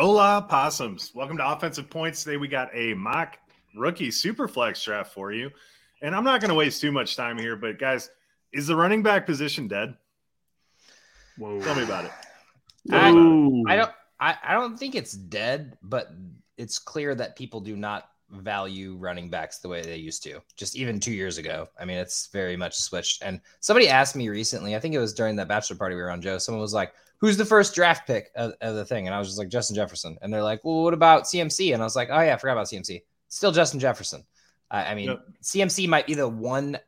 Hola, possums. Welcome to Offensive Points. Today we got a mock rookie super flex draft for you. And I'm not going to waste too much time here, but guys, is the running back position dead? Whoa. Tell me about it. I, I don't I, I don't think it's dead, but it's clear that people do not value running backs the way they used to. Just even two years ago. I mean, it's very much switched. And somebody asked me recently, I think it was during that bachelor party we were on, Joe. Someone was like, who's the first draft pick of, of, the thing? And I was just like, Justin Jefferson. And they're like, well, what about CMC? And I was like, oh, yeah, I forgot about CMC. Still Justin Jefferson. Uh, I mean, yep. CMC might be the one,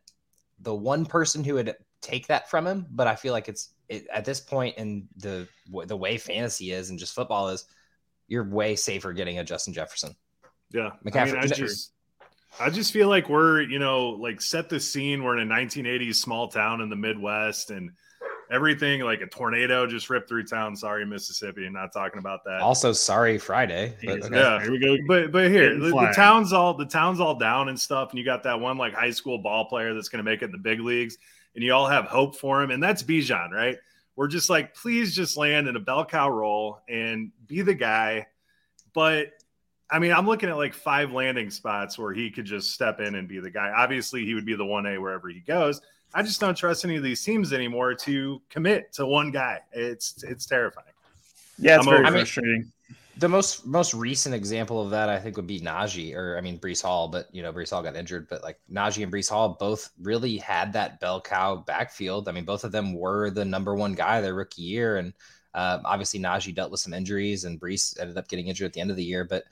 the one person who would take that from him, but I feel like it's it, at this point in the the way fantasy is and just football is, you're way safer getting a Justin Jefferson. Yeah, McCaffrey. I, mean, I just, I just feel like we're, you know, like set the scene. We're in a 1980s small town in the Midwest, and everything like a tornado just ripped through town. Sorry, Mississippi. Not talking about that. Also, sorry, Friday. But, okay. Yeah, here we go. But but here, the, the, town's all the town's all down and stuff, and you got that one like high school ball player that's going to make it in the big leagues, and you all have hope for him, and that's Bijan, right? We're just like, please just land in a bell cow role and be the guy. But I mean, I'm looking at like five landing spots where he could just step in and be the guy. Obviously, he would be the one A wherever he goes. I just don't trust any of these teams anymore to commit to one guy. It's it's terrifying. Yeah, it's I'm very over. frustrating. mean, the most most recent example of that I think would be Najee or I mean Breece Hall, but you know Breece Hall got injured, but like Najee and Breece Hall both really had that bell cow backfield. I mean, both of them were the number one guy their rookie year, and uh, obviously Najee dealt with some injuries, and Breece ended up getting injured at the end of the year, but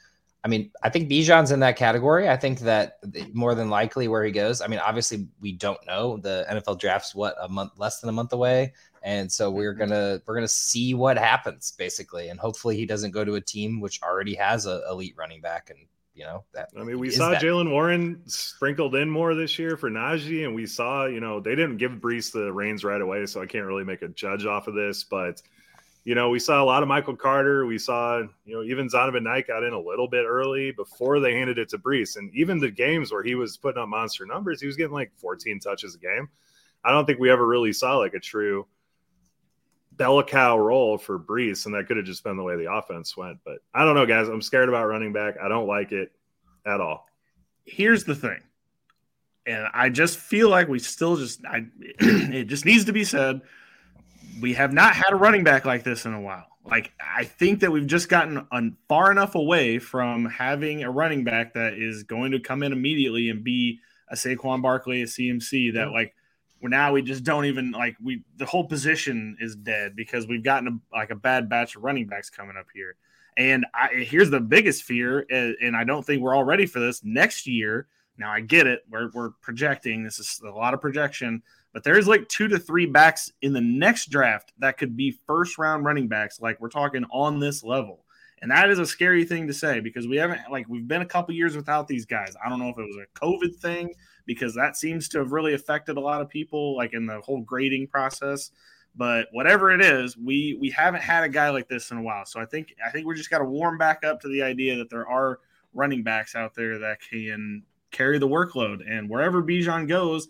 I mean, I think Bijan's in that category. I think that more than likely where he goes. I mean, obviously we don't know. The NFL draft's what a month less than a month away, and so we're mm-hmm. gonna we're gonna see what happens basically, and hopefully he doesn't go to a team which already has a elite running back, and you know that. I mean, we saw Jaylen Warren sprinkled in more this year for Najee, and we saw you know they didn't give Breece the reins right away, so I can't really make a judge off of this, but you know, we saw a lot of Michael Carter. We saw, you know, even Zonovan Knight got in a little bit early before they handed it to Breece. And even the games where he was putting up monster numbers, he was getting like 14 touches a game. I don't think we ever really saw like a true bell cow role for Breece. and that could have just been the way the offense went. But I don't know, guys. I'm scared about running back. I don't like it at all. Here's the thing, and I just feel like we still just I it just needs to be said we have not had a running back like this in a while. Like I think that we've just gotten un- far enough away from having a running back that is going to come in immediately and be a Saquon Barkley, a CMC that like we're now we just don't even like we the whole position is dead because we've gotten a, like a bad batch of running backs coming up here. And I, here's the biggest fear, and I don't think we're all ready for this next year. Now I get it, we're, we're projecting. This is a lot of projection, But there's like two to three backs in the next draft that could be first round running backs, like we're talking on this level. And that is a scary thing to say because we haven't like we've been a couple years without these guys. I don't know if it was a COVID thing because that seems to have really affected a lot of people like in the whole grading process. But whatever it is, we we haven't had a guy like this in a while. So I think I think we just got to warm back up to the idea that there are running backs out there that can carry the workload. And wherever Bijan goes,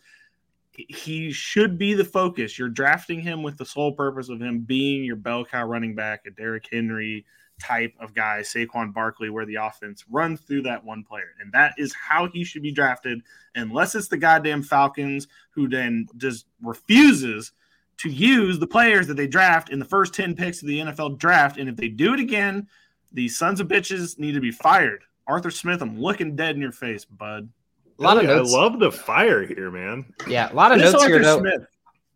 he should be the focus. You're drafting him with the sole purpose of him being your bell cow running back, a Derrick Henry, type of guy, Saquon Barkley, where the offense runs through that one player. And that is how he should be drafted, unless it's the goddamn Falcons who then just refuses to use the players that they draft in the first 10 picks of the NFL draft. And if they do it again, these sons of bitches need to be fired. Arthur Smith, I'm looking dead in your face, bud. A lot of notes. I love the fire here, man. Yeah, a lot of this notes Arthur here. Though. Smith.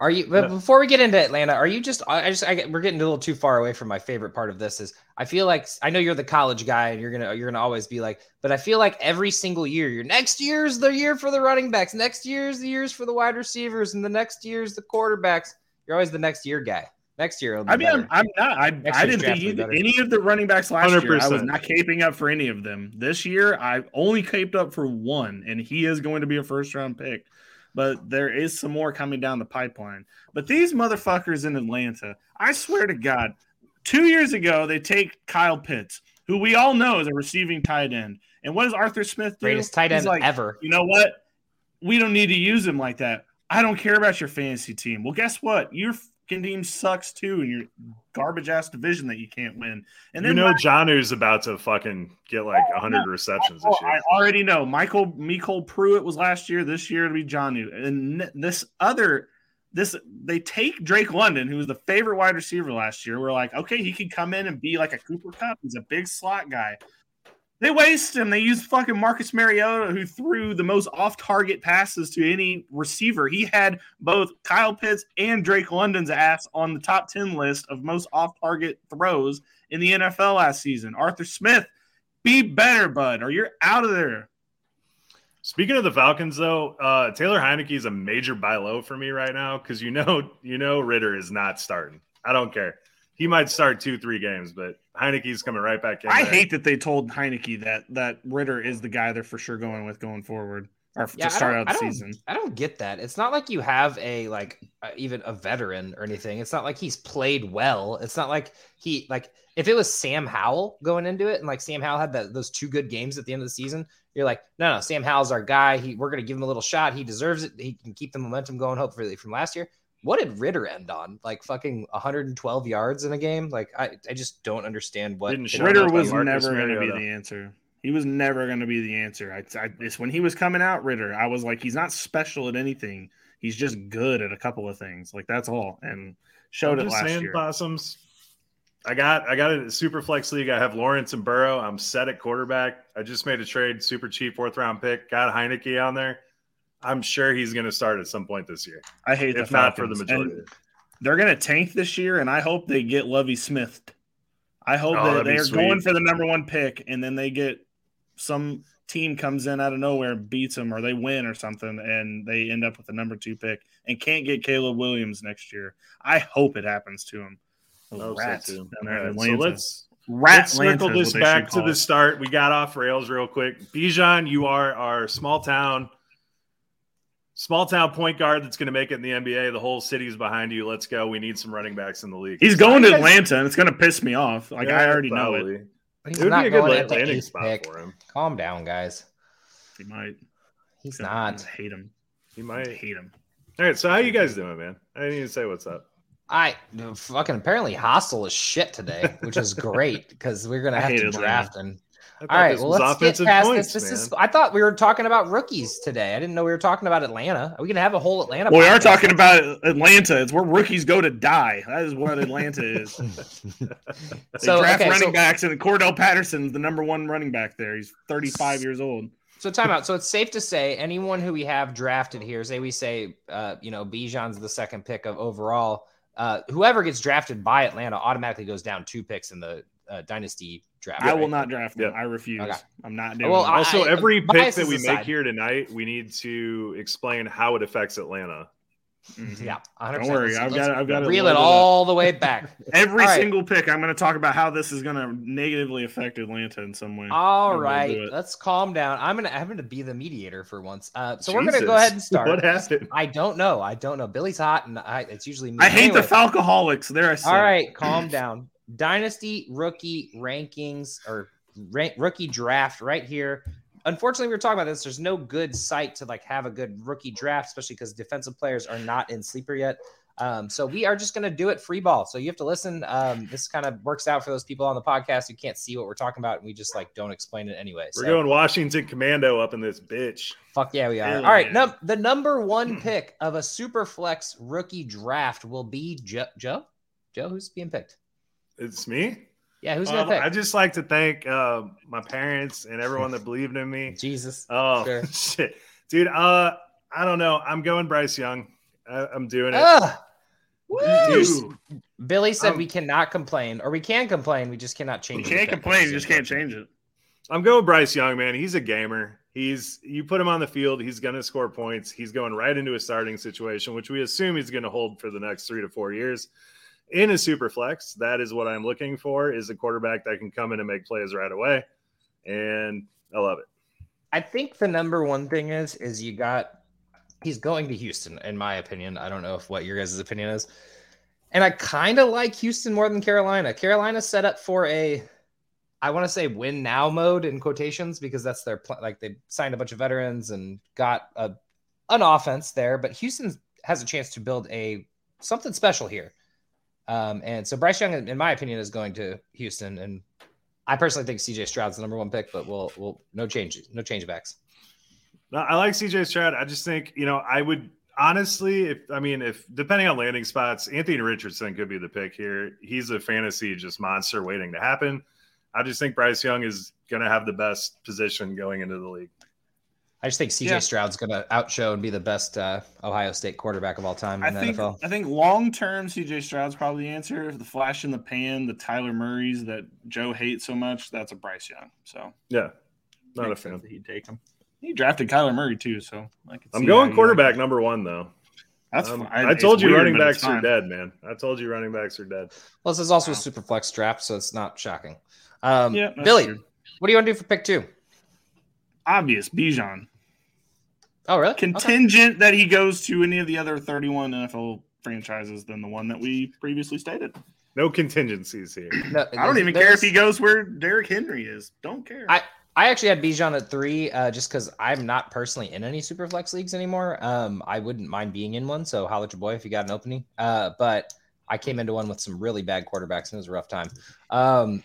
Are you? But before we get into Atlanta, are you just? I just. I, we're getting a little too far away from my favorite part of this. Is I feel like I know you're the college guy, and you're gonna you're gonna always be like. But I feel like every single year, your next year's the year for the running backs, next year's the years for the wide receivers, and the next year's the quarterbacks. You're always the next year guy. Next year, I mean, I'm, I'm, not. I, I didn't think either, any of the running backs last 100%. year. I was not caping up for any of them. This year, I only caped up for one, and he is going to be a first round pick but there is some more coming down the pipeline. But these motherfuckers in Atlanta, I swear to God, two years ago they take Kyle Pitts, who we all know is a receiving tight end. And what does Arthur Smith do? Greatest tight end like, ever. You know what? We don't need to use him like that. I don't care about your fantasy team. Well, guess what? You're team sucks too, and your garbage ass division that you can't win. And then you know, Jonnu's about to fucking get like hundred receptions this year. I already know. Michael MyCole Pruitt was last year. This year to be Jonnu, and this other. This they take Drake London, who was the favorite wide receiver last year. We're like, okay, he can come in and be like a Cooper Kupp. He's a big slot guy. They waste him. They use fucking Marcus Mariota, who threw the most off target passes to any receiver. He had both Kyle Pitts and Drake London's ass on the top 10 list of most off target throws in the NFL last season. Arthur Smith, be better, bud, or you're out of there. Speaking of the Falcons, though, uh, Taylor Heinicke is a major buy low for me right now because you know, you know, Ridder is not starting. I don't care he might start two, three games, but Heinicke's coming right back in. I there. hate that they told Heinicke that that Ridder is the guy they're for sure going with going forward or yeah, to start out the I season. I don't get that. It's not like you have a like uh, even a veteran or anything. It's not like he's played well. It's not like he like if it was Sam Howell going into it and like Sam Howell had that those two good games at the end of the season, you're like, no, no, Sam Howell's our guy. He we're gonna give him a little shot. He deserves it. He can keep the momentum going. Hopefully from last year what did Ridder end on? Like fucking 112 yards in a game? Like I, I just don't understand what Ridder was never going to be the answer. He was never going to be the answer. I, I, it's when he was coming out, Ridder. I was like, he's not special at anything. He's just good at a couple of things. Like that's all. And showed I'm it last saying, year. Possums. I got I got a super flex league. I have Lawrence and Burrow. I'm set at quarterback. I just made a trade, super cheap fourth round pick. Got Heinicke on there. I'm sure he's going to start at some point this year. I hate if not for the majority. And they're going to tank this year, and I hope they get Lovie Smith. I hope oh, that they're going for the number one pick, and then they get some team comes in out of nowhere, beats them, or they win or something, and they end up with the number two pick and can't get Caleb Williams next year. I hope it happens to him. Rats so, right, so let's Rat let's circle this back to the start. We got off rails real quick. Bijan, you are our small town small town point guard that's going to make it in the NBA. The whole city's behind you. Let's go. We need some running backs in the league. He's going to Atlanta, and it's going to piss me off. Like yeah, I already probably. know it. He's it would not be a good landing spot pick. for him. Calm down, guys. He might. He's not. hate him. He might hate him. All right. So how you guys doing, man? I didn't even say what's up. I fucking apparently hostile as shit today, which is great because we're gonna have to draft and all right, well, let's get past points, this. This man. is. I thought we were talking about rookies today. I didn't know we were talking about Atlanta. Are we gonna have a whole Atlanta? Well, we are talking about Atlanta. It's where rookies go to die. That is what Atlanta is. they so, draft okay, running so, backs, and Cordarrelle Patterson's the number one running back there. He's 35 years old. So timeout. So it's safe to say anyone who we have drafted here, say we say, uh, you know, Bijan's the second pick of overall. Uh, whoever gets drafted by Atlanta automatically goes down two picks in the uh, dynasty draft. I will not draft them. I refuse. Okay. I'm not doing. Well, also, I, every pick that we aside. make here tonight, we need to explain how it affects Atlanta. Mm-hmm. Yeah, 100%. don't worry. I've got I've got to reel it all the way back. Every all single pick, I'm going to talk about how this is going to negatively affect Atlanta in some way. All right, let's calm down. I'm going to I'm going to be the mediator for once. Uh, so Jesus. we're going to go ahead and start. What happened? I don't know. I don't know. Billy's hot, and I, it's usually me. I hate anyway. the Falcoholics. There, I see All right, calm down. Dynasty rookie rankings or rookie draft right here unfortunately, we were talking about this. There's no good site to like have a good rookie draft, especially because defensive players are not in sleeper yet. Um, so we are just going to do it free ball. So you have to listen. Um, this kind of works out for those people on the podcast who can't see what we're talking about, and we just like don't explain it anyway. We're so, going Washington Commando up in this bitch. Fuck yeah, we are. All right, no, the number one pick of a super flex rookie draft will be Joe. Joe, Joe, who's being picked? It's me. Yeah, who's gonna um, pick? I just like to thank uh, my parents and everyone that believed in me. Jesus. Oh sure. shit, dude. Uh, I don't know. I'm going Bryce Young. I, am doing it. Dude, Billy said um, we cannot complain, or we can complain. We just cannot change. We can't complain. You just can't change it. I'm going Bryce Young, man. He's a gamer. He's you put him on the field, he's going to score points. He's going right into a starting situation, which we assume he's going to hold for the next three to four years in a super flex, that is what I'm looking for is a quarterback that can come in and make plays right away. And I love it. I think the number one thing is is you got he's going to Houston, in my opinion. I don't know if what your guys' opinion is. And I kind of like Houston more than Carolina. Carolina set up for a I want to say win now mode in quotations because that's their pl- like they signed a bunch of veterans and got a an offense there, but Houston has a chance to build a something special here. Um, and so Bryce Young, in my opinion, is going to Houston, and I personally think CJ Stroud's the number one pick, but we'll we'll no change no change backs. No, I like CJ Stroud. I just think you know I would honestly, if I mean, if depending on landing spots, Anthony Richardson could be the pick here. He's a fantasy just monster waiting to happen. I just think Bryce Young is going to have the best position going into the league. I just think CJ yeah. Stroud's going to outshow and be the best uh, Ohio State quarterback of all time in I think, NFL. I think long term, CJ Stroud's probably the answer. The flash in the pan, the Kyler Murrays that Joe hates so much, that's a Bryce Young. So yeah, not a fan. He'd take him. He drafted Kyler Murray too, so I I'm going quarterback number one though. That's um, I, I, told you weird, running backs are dead, man. I told you running backs are dead. Plus, this is also wow. a super flex draft, so it's not shocking. Um, yeah, Billy, true. what do you want to do for pick two? Obvious, Bijan. Oh, really? Contingent okay. that he goes to any of the other 31 NFL franchises than the one that we previously stated. No contingencies here. No, I don't even care if he goes where Derrick Henry is. Don't care. I, I actually had Bijan at three, uh, just because I'm not personally in any super flex leagues anymore. Um, I wouldn't mind being in one, so holler at your boy if you got an opening. Uh, but I came into one with some really bad quarterbacks and it was a rough time. Um,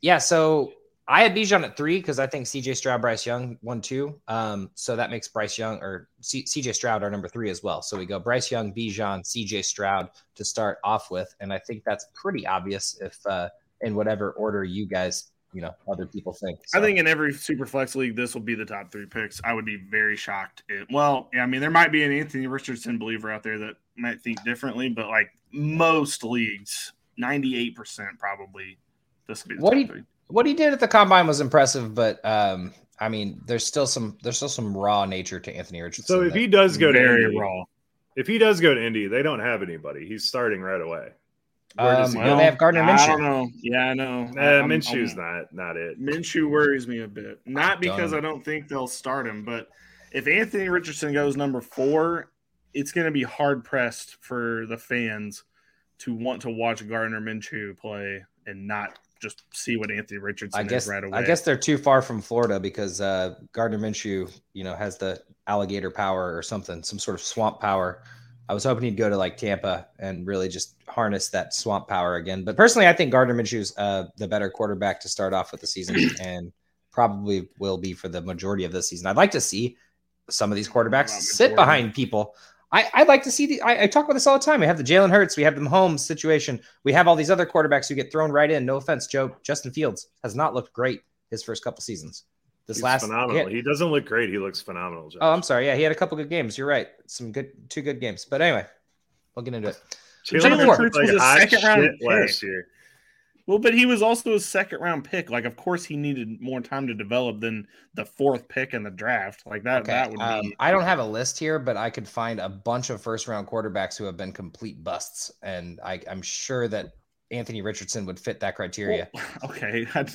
yeah, so I had Bijan at three because I think CJ Stroud, Bryce Young, one, two. Um, so that makes Bryce Young or C- CJ Stroud our number three as well. So we go Bryce Young, Bijan, CJ Stroud to start off with, and I think that's pretty obvious if uh, in whatever order you guys, you know, other people think. So. I think in every super flex league, this will be the top three picks. I would be very shocked. It, well, yeah, I mean, there might be an Anthony Richardson believer out there that might think differently, but like most leagues, ninety eight percent probably this will be the what top do you, three what he did at the combine was impressive, but um, I mean, there's still some there's still some raw nature to Anthony Richardson. So if he does go to Indy, raw, if he does go to Indy, they don't have anybody. He's starting right away. Um, well, they have Gardner Minshew. I don't know. Yeah, I know. Uh, Minshew's not not it. Minshew worries me a bit. Not because I don't think they'll start him, but if Anthony Richardson goes number four, it's going to be hard pressed for the fans to want to watch Gardner Minshew play and not just see what Anthony Richardson I guess, is right away. I guess they're too far from Florida because uh, Gardner Minshew, you know, has the alligator power or something, some sort of swamp power. I was hoping he'd go to like Tampa and really just harness that swamp power again. But personally, I think Gardner Minshew's uh, the better quarterback to start off with the season and probably will be for the majority of the season. I'd like to see some of these quarterbacks sit behind people I, I'd like to see the. I, I, talk about this all the time. We have the Jalen Hurts, we have the Mahomes situation, we have all these other quarterbacks who get thrown right in. No offense, Joe. Justin Fields has not looked great his first couple seasons. This He's last phenomenal. He, had, he, doesn't look great. He looks phenomenal. Josh. Oh, I'm sorry. Yeah, he had a couple good games. You're right. Some good, two good games. But anyway, we'll get into it. Jalen Hurts was a second round last year. Well, but he was also a second round pick. Like, of course, he needed more time to develop than the fourth pick in the draft. Like that. Okay. That would um, be. I don't have a list here, but I could find a bunch of first round quarterbacks who have been complete busts, and I, I'm sure that Anthony Richardson would fit that criteria. Well, okay, I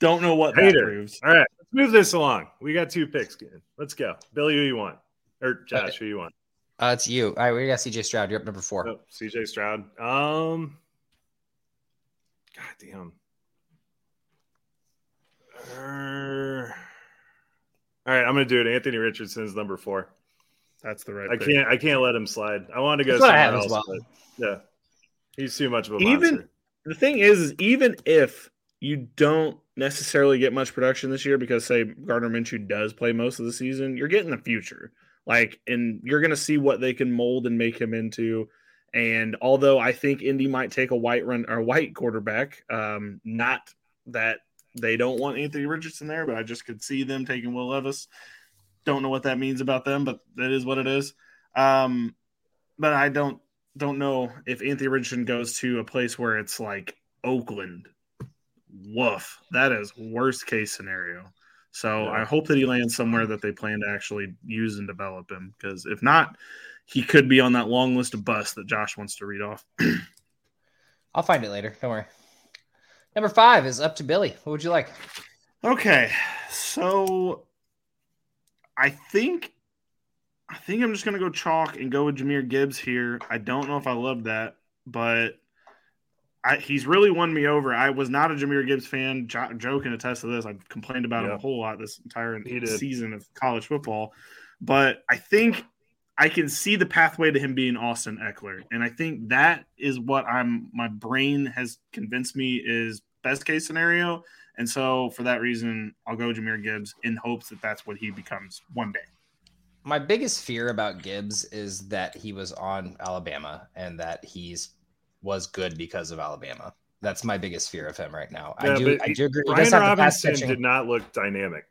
don't know what Hater. that proves. All right, let's move this along. We got two picks. Let's go. Billy, who you want? Or Josh, Okay. who you want? Uh, it's you. All right, we got CJ Stroud. You're up number four. Oh, CJ Stroud. Um, God damn. Uh, all right, I'm gonna do it. Anthony Richardson is number four. That's the right. I pick. can't. I can't let him slide. I wanted to go That's somewhere else. well. yeah, he's too much of a Even- monster. the thing is, is even if you don't necessarily get much production this year because say Gardner Minshew does play most of the season, you're getting the future. Like, and you're gonna see what they can mold and make him into. And although I think Indy might take a white run or white quarterback, um, not that they don't want Anthony Richardson there, but I just could see them taking Will Levis. Don't know what that means about them, but that is what it is. Um, but I don't don't know if Anthony Richardson goes to a place where it's like Oakland. Woof. That is worst case scenario. So. I hope that he lands somewhere that they plan to actually use and develop him. Because if not, he could be on that long list of busts that Josh wants to read off. I'll find it later. Don't worry. Number five is up to Billy. What would you like? Okay, so I think I think I'm just gonna go chalk and go with Jahmyr Gibbs here. I don't know if I love that, but I, he's really won me over. I was not a Jahmyr Gibbs fan. Jo- Joe can attest to this. I've complained about him a whole lot this entire season of college football, but I think I can see the pathway to him being Austin Ekeler, and I think that is what I'm. My brain has convinced me is best case scenario, and so for that reason, I'll go Jahmyr Gibbs in hopes that that's what he becomes one day. My biggest fear about Gibbs is that he was on Alabama and that he's was good because of Alabama. That's my biggest fear of him right now. I do. but I do agree. He Brian does have the pass Robinson did not look dynamic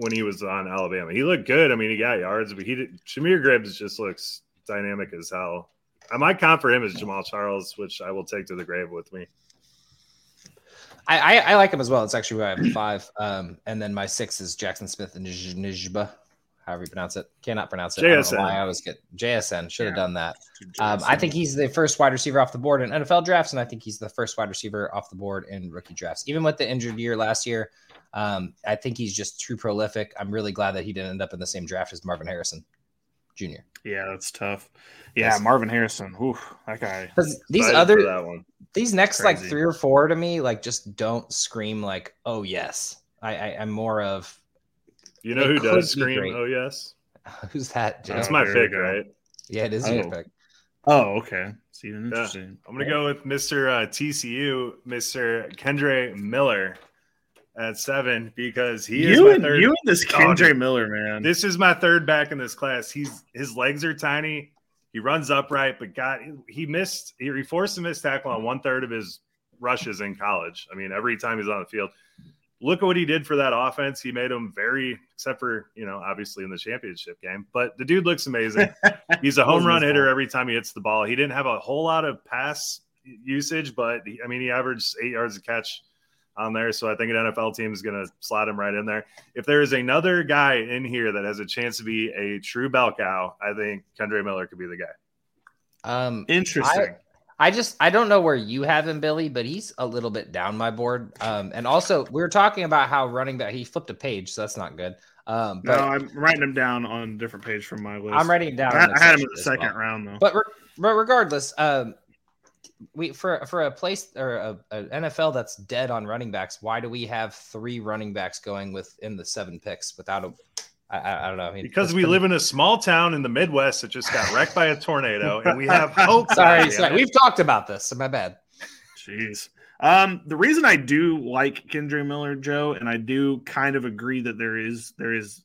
when he was on Alabama. He looked good. I mean, he got yards, but he did. Jahmyr Gibbs just looks dynamic as hell. Uh, My comp for him is Jamaal Charles, which I will take to the grave with me. I, I, I like him as well. It's actually where I have five. Um, and then my six is Jaxon Smith and Nij- Nijba, however you pronounce it. Cannot pronounce it. I don't know JSN. why I always get JSN. Should have Yeah. done that. Um, I think he's the first wide receiver off the board in NFL drafts, and I think he's the first wide receiver off the board in rookie drafts. Even with the injured year last year, um, I think he's just too prolific. I'm really glad that he didn't end up in the same draft as Marvin Harrison Jr. Yeah, that's tough. Yeah, Yes. Marvin Harrison. Whew, that guy. Because these other that one. these next like three or four to me like just don't scream like oh yes. I, I I'm more of You know who does scream? great. Oh yes, who's that? Joe? That's my there pick, right? yeah, it is your Oh. pick. Oh, okay. See, interesting. I'm gonna go with Mr. Uh, TCU, Mr. Kendre Miller at seven because he is you my and third. you and this Kendre. Miller, man. This is my third back in this class. He's his legs are tiny. He runs upright, but God, he missed. He, he forced a missed tackle on one third of his rushes in college. I mean, every time he's on the field. Look at what he did for that offense. He made them very, except for you know, obviously in the championship game. But the dude looks amazing. He's a home run hitter every time he hits the ball. He didn't have a whole lot of pass usage, but he, I mean, he averaged eight yards a catch on there. So I think an NFL team is going to slot him right in there. If there is another guy in here that has a chance to be a true bell cow, I think Kendre Miller could be the guy. Um Interesting. I just I don't know where you have him, Billy, but he's a little bit down my board. Um, and also we were talking about how running back he flipped a page, so that's not good. Um, no, but I'm writing him down on a different page from my list. I'm writing down. I, I had him in the second well. round though. But, re- but regardless, um, we for for a place or a, a NFL that's dead on running backs, why do we have three running backs going within the seven picks without a? I, I, I don't know. I mean, Because we pretty- live in a small town in the Midwest that just got wrecked by a tornado, and we have hope. Sorry, sorry. We've talked about this. So my bad. Jeez. Um, the reason I do like Kendre Miller, Joe, and I do kind of agree that there is there is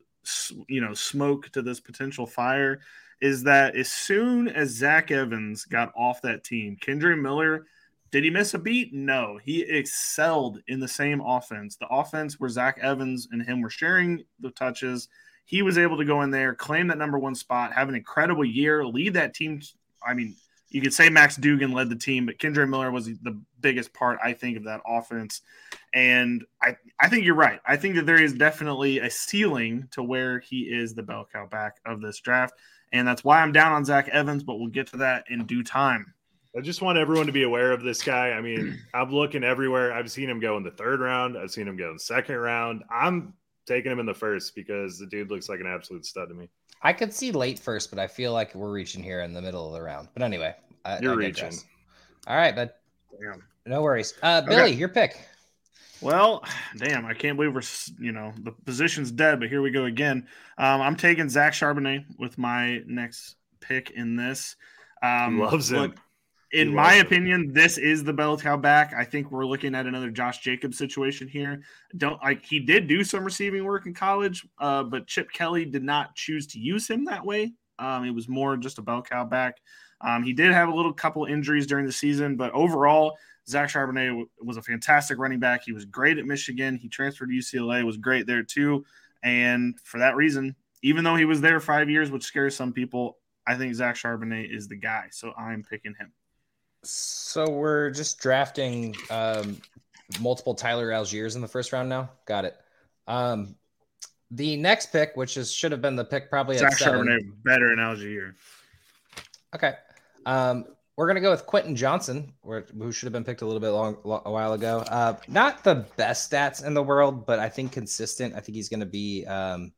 you know smoke to this potential fire, is that as soon as Zach Evans got off that team, Kendre Miller did he miss a beat? No, he excelled in the same offense. The offense where Zach Evans and him were sharing the touches. He was able to go in there, claim that number one spot, have an incredible year, lead that team. I mean, you could say Max Duggan led the team, but Kendre Miller was the biggest part, I think, of that offense. And I, I think you're right. I think that there is definitely a ceiling to where he is the bell cow back of this draft. And that's why I'm down on Zach Evans, but we'll get to that in due time. I just want everyone to be aware of this guy. I mean, I'm looking everywhere. I've seen him go in the third round. I've seen him go in second round. I'm taking him in the first because the dude looks like an absolute stud to me. I could see late first, but I feel like we're reaching here in the middle of the round. But anyway, I, you're I reaching. All right, but no worries. Uh, Billy, okay. your pick. Well, damn, I can't believe we're you know the position's dead, but here we go again. Um, I'm taking Zach Charbonnet with my next pick in this. Um, loves him. Look, in my opinion, this is the bell cow back. I think we're looking at another Josh Jacobs situation here. Don't like he did do some receiving work in college, uh, but Chip Kelly did not choose to use him that way. Um, it was more just a bell cow back. Um, he did have a little couple injuries during the season, but overall, Zach Charbonnet was a fantastic running back. He was great at Michigan. He transferred to UCLA, was great there too. And for that reason, even though he was there five years, which scares some people, I think Zach Charbonnet is the guy. So I'm picking him. So we're just drafting um, multiple Tyler Allgeiers in the first round now. Got it. Um, the next pick, which is should have been the pick probably Zach at seven. Charbonnet better in Allgeier. Okay. Um, we're gonna go with Quentin Johnston, who should have been picked a little bit long a while ago. Uh, not the best stats in the world, but I think consistent. I think he's gonna be um,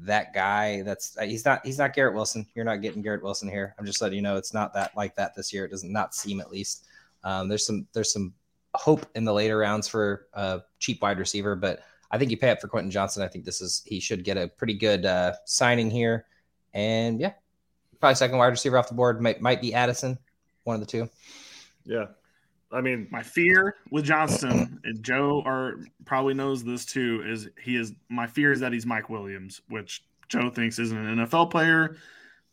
that guy. That's uh, he's not he's not Garrett Wilson. You're not getting Garrett Wilson here. I'm just letting you know it's not that like that this year. It does not seem at least. Um, there's some there's some hope in the later rounds for a cheap wide receiver, but I think you pay up for Quentin Johnston. I think this is he should get a pretty good uh, signing here, and yeah, probably second wide receiver off the board might might be Addison, one of the two. Yeah, I mean, my fear with Johnston, and Joe are probably knows this too, is he is my fear is that he's Mike Williams, which Joe thinks isn't an NFL player,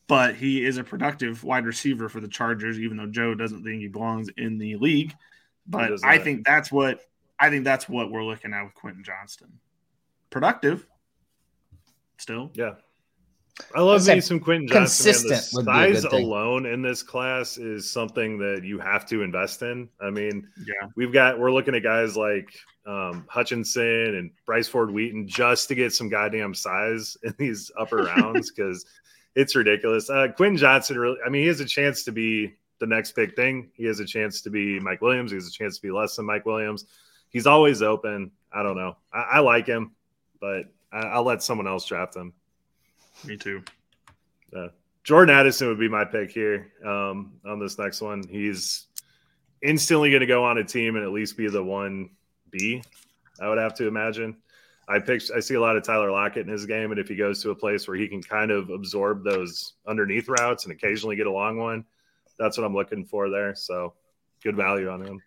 but he is a productive wide receiver for the Chargers, even though Joe doesn't think he belongs in the league. But I think that's what I think that's what we're looking at with Quentin Johnston. Productive, still. Yeah, I love me some Quentin Johnston. Consistent man. The size alone in this class is something that you have to invest in. I mean, yeah, we've got we're looking at guys like um, Hutchinson and Bryce Ford Wheaton just to get some goddamn size in these upper rounds because it's ridiculous. Uh, Quentin Johnston, really, I mean, he has a chance to be the next big thing. He has a chance to be Mike Williams. He has a chance to be less than Mike Williams. He's always open. I don't know. I, I like him, but I, I'll let someone else draft him. Me too. Uh, Jordan Addison would be my pick here um, on this next one. He's instantly going to go on a team and at least be the one B. I would have to imagine. I picked. I see a lot of Tyler Lockett in his game, and if he goes to a place where he can kind of absorb those underneath routes and occasionally get a long one, that's what I'm looking for there. So, good value on him.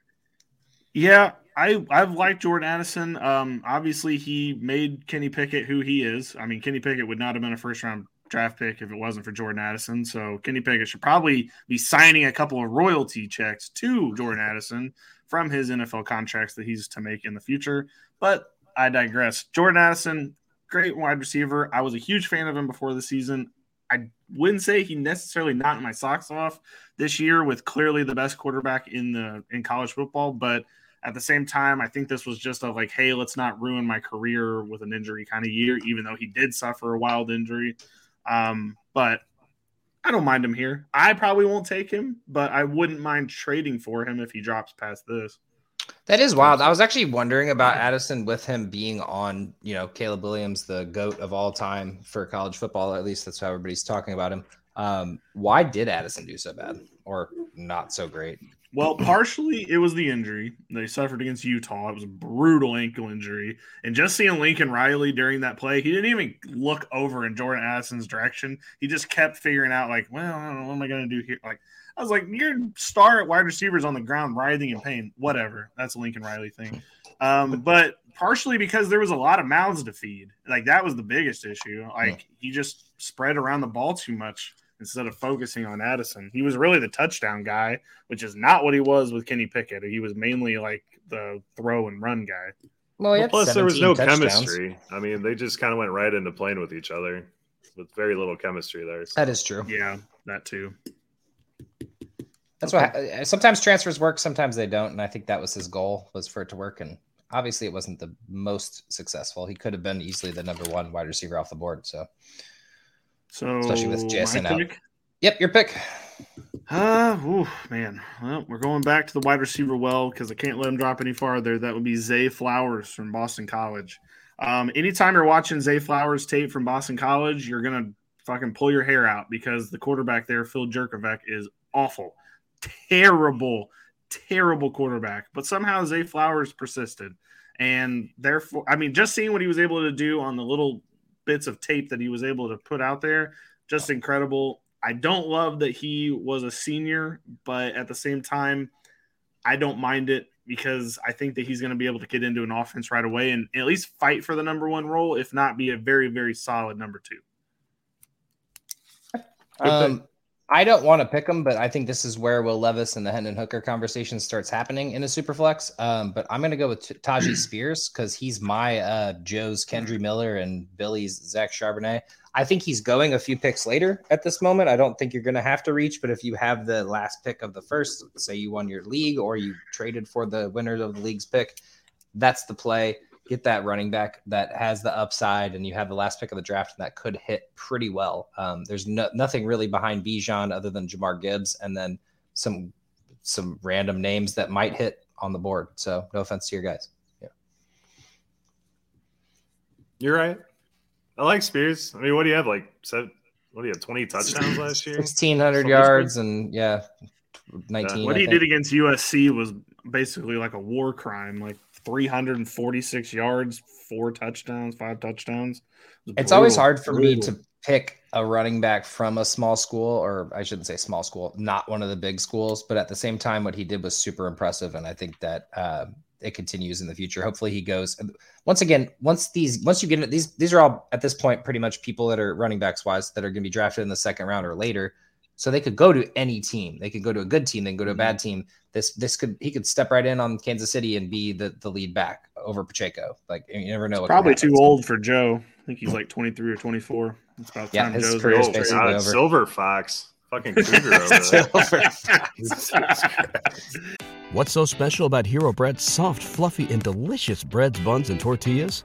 Yeah, I I've liked Jordan Addison. Um, obviously he made Kenny Pickett who he is. I mean, Kenny Pickett would not have been a first round draft pick if it wasn't for Jordan Addison. So Kenny Pickett should probably be signing a couple of royalty checks to Jordan Addison from his NFL contracts that he's to make in the future. But I digress. Jordan Addison, great wide receiver. I was a huge fan of him before the season. I wouldn't say he necessarily knocked my socks off this year with clearly the best quarterback in the in college football, but at the same time, I think this was just a like, hey, let's not ruin my career with an injury kind of year, even though he did suffer a wild injury. Um, but I don't mind him here. I probably won't take him, but I wouldn't mind trading for him if he drops past this. That is wild. I was actually wondering about Addison with him being on, you know, Caleb Williams, the GOAT of all time for college football. At least that's how everybody's talking about him. Um, why did Addison do so bad or not so great? Well, partially it was the injury they suffered against Utah. It was a brutal ankle injury, and just seeing Lincoln Riley during that play, he didn't even look over in Jordan Addison's direction. He just kept figuring out, like, well, I don't know what am I going to do here. Like, I was like, your star at wide receivers on the ground, writhing in pain. Whatever, that's a Lincoln Riley thing. Um, but partially because there was a lot of mouths to feed. Like that was the biggest issue. Like he just spread around the ball too much instead of focusing on Addison. He was really the touchdown guy, which is not what he was with Kenny Pickett. He was mainly like the throw and run guy. Well, well plus there was no touchdowns. chemistry. I mean, they just kind of went right into playing with each other with very little chemistry there. So. That is true. Yeah, that too. That's okay. what sometimes transfers work, sometimes they don't, and I think that was his goal was for it to work. And obviously, it wasn't the most successful. He could have been easily the number one wide receiver off the board. So, so especially with JSN out. Yep, your pick. Uh, ooh, man. Well, we're going back to the wide receiver well because I can't let him drop any farther. That would be Zay Flowers from Boston College. Um, anytime you're watching Zay Flowers tape from Boston College, you're gonna fucking pull your hair out because the quarterback there, Phil Jurkovec, is awful, terrible, terrible quarterback. But somehow Zay Flowers persisted, and therefore, I mean, just seeing what he was able to do on the little bits of tape that he was able to put out there, just incredible. I don't love that he was a senior, but at the same time, I don't mind it because I think that he's going to be able to get into an offense right away and at least fight for the number one role, if not be a very, very solid number two. Um, I don't want to pick him, but I think this is where Will Levis and the Hendon Hooker conversation starts happening in a super flex. Um, but I'm going to go with Tyjae Spears because he's my uh, Joe's Kendre Miller and Billy's Zach Charbonnet. I think he's going a few picks later at this moment. I don't think you're going to have to reach, but if you have the last pick of the first, say you won your league or you traded for the winner of the league's pick, that's the play get that running back that has the upside, and you have the last pick of the draft, and that could hit pretty well. Um, there's no, nothing really behind Bijan other than Jamar Gibbs, and then some some random names that might hit on the board. So no offense to your guys. Yeah, you're right. I like Spears. I mean, what do you have? Like seven, what do you have? Twenty touchdowns last year, sixteen hundred yards, and yeah, nineteen. Yeah. What he did against USC was basically like a war crime. Like 346 yards, four touchdowns, five touchdowns. It it's always hard for brutal. me to pick a running back from a small school, or I shouldn't say small school, not one of the big schools. But at the same time, what he did was super impressive, and I think that uh, it continues in the future. Hopefully, he goes once again. Once these, once you get it, these, these are all at this point pretty much people that are running backs wise that are going to be drafted in the second round or later. So they could go to any team. They could go to a good team. They can go to a bad mm-hmm. team. This this could he could step right in on Kansas City and be the, the lead back over Pacheco. Like you never know. probably too old for Joe. I think he's like 23 or 24. It's about yeah, time his Joe's career's old. basically over. Silver Fox. Fucking cougar over What's so special about Hero Bread's soft, fluffy, and delicious breads, buns, and tortillas?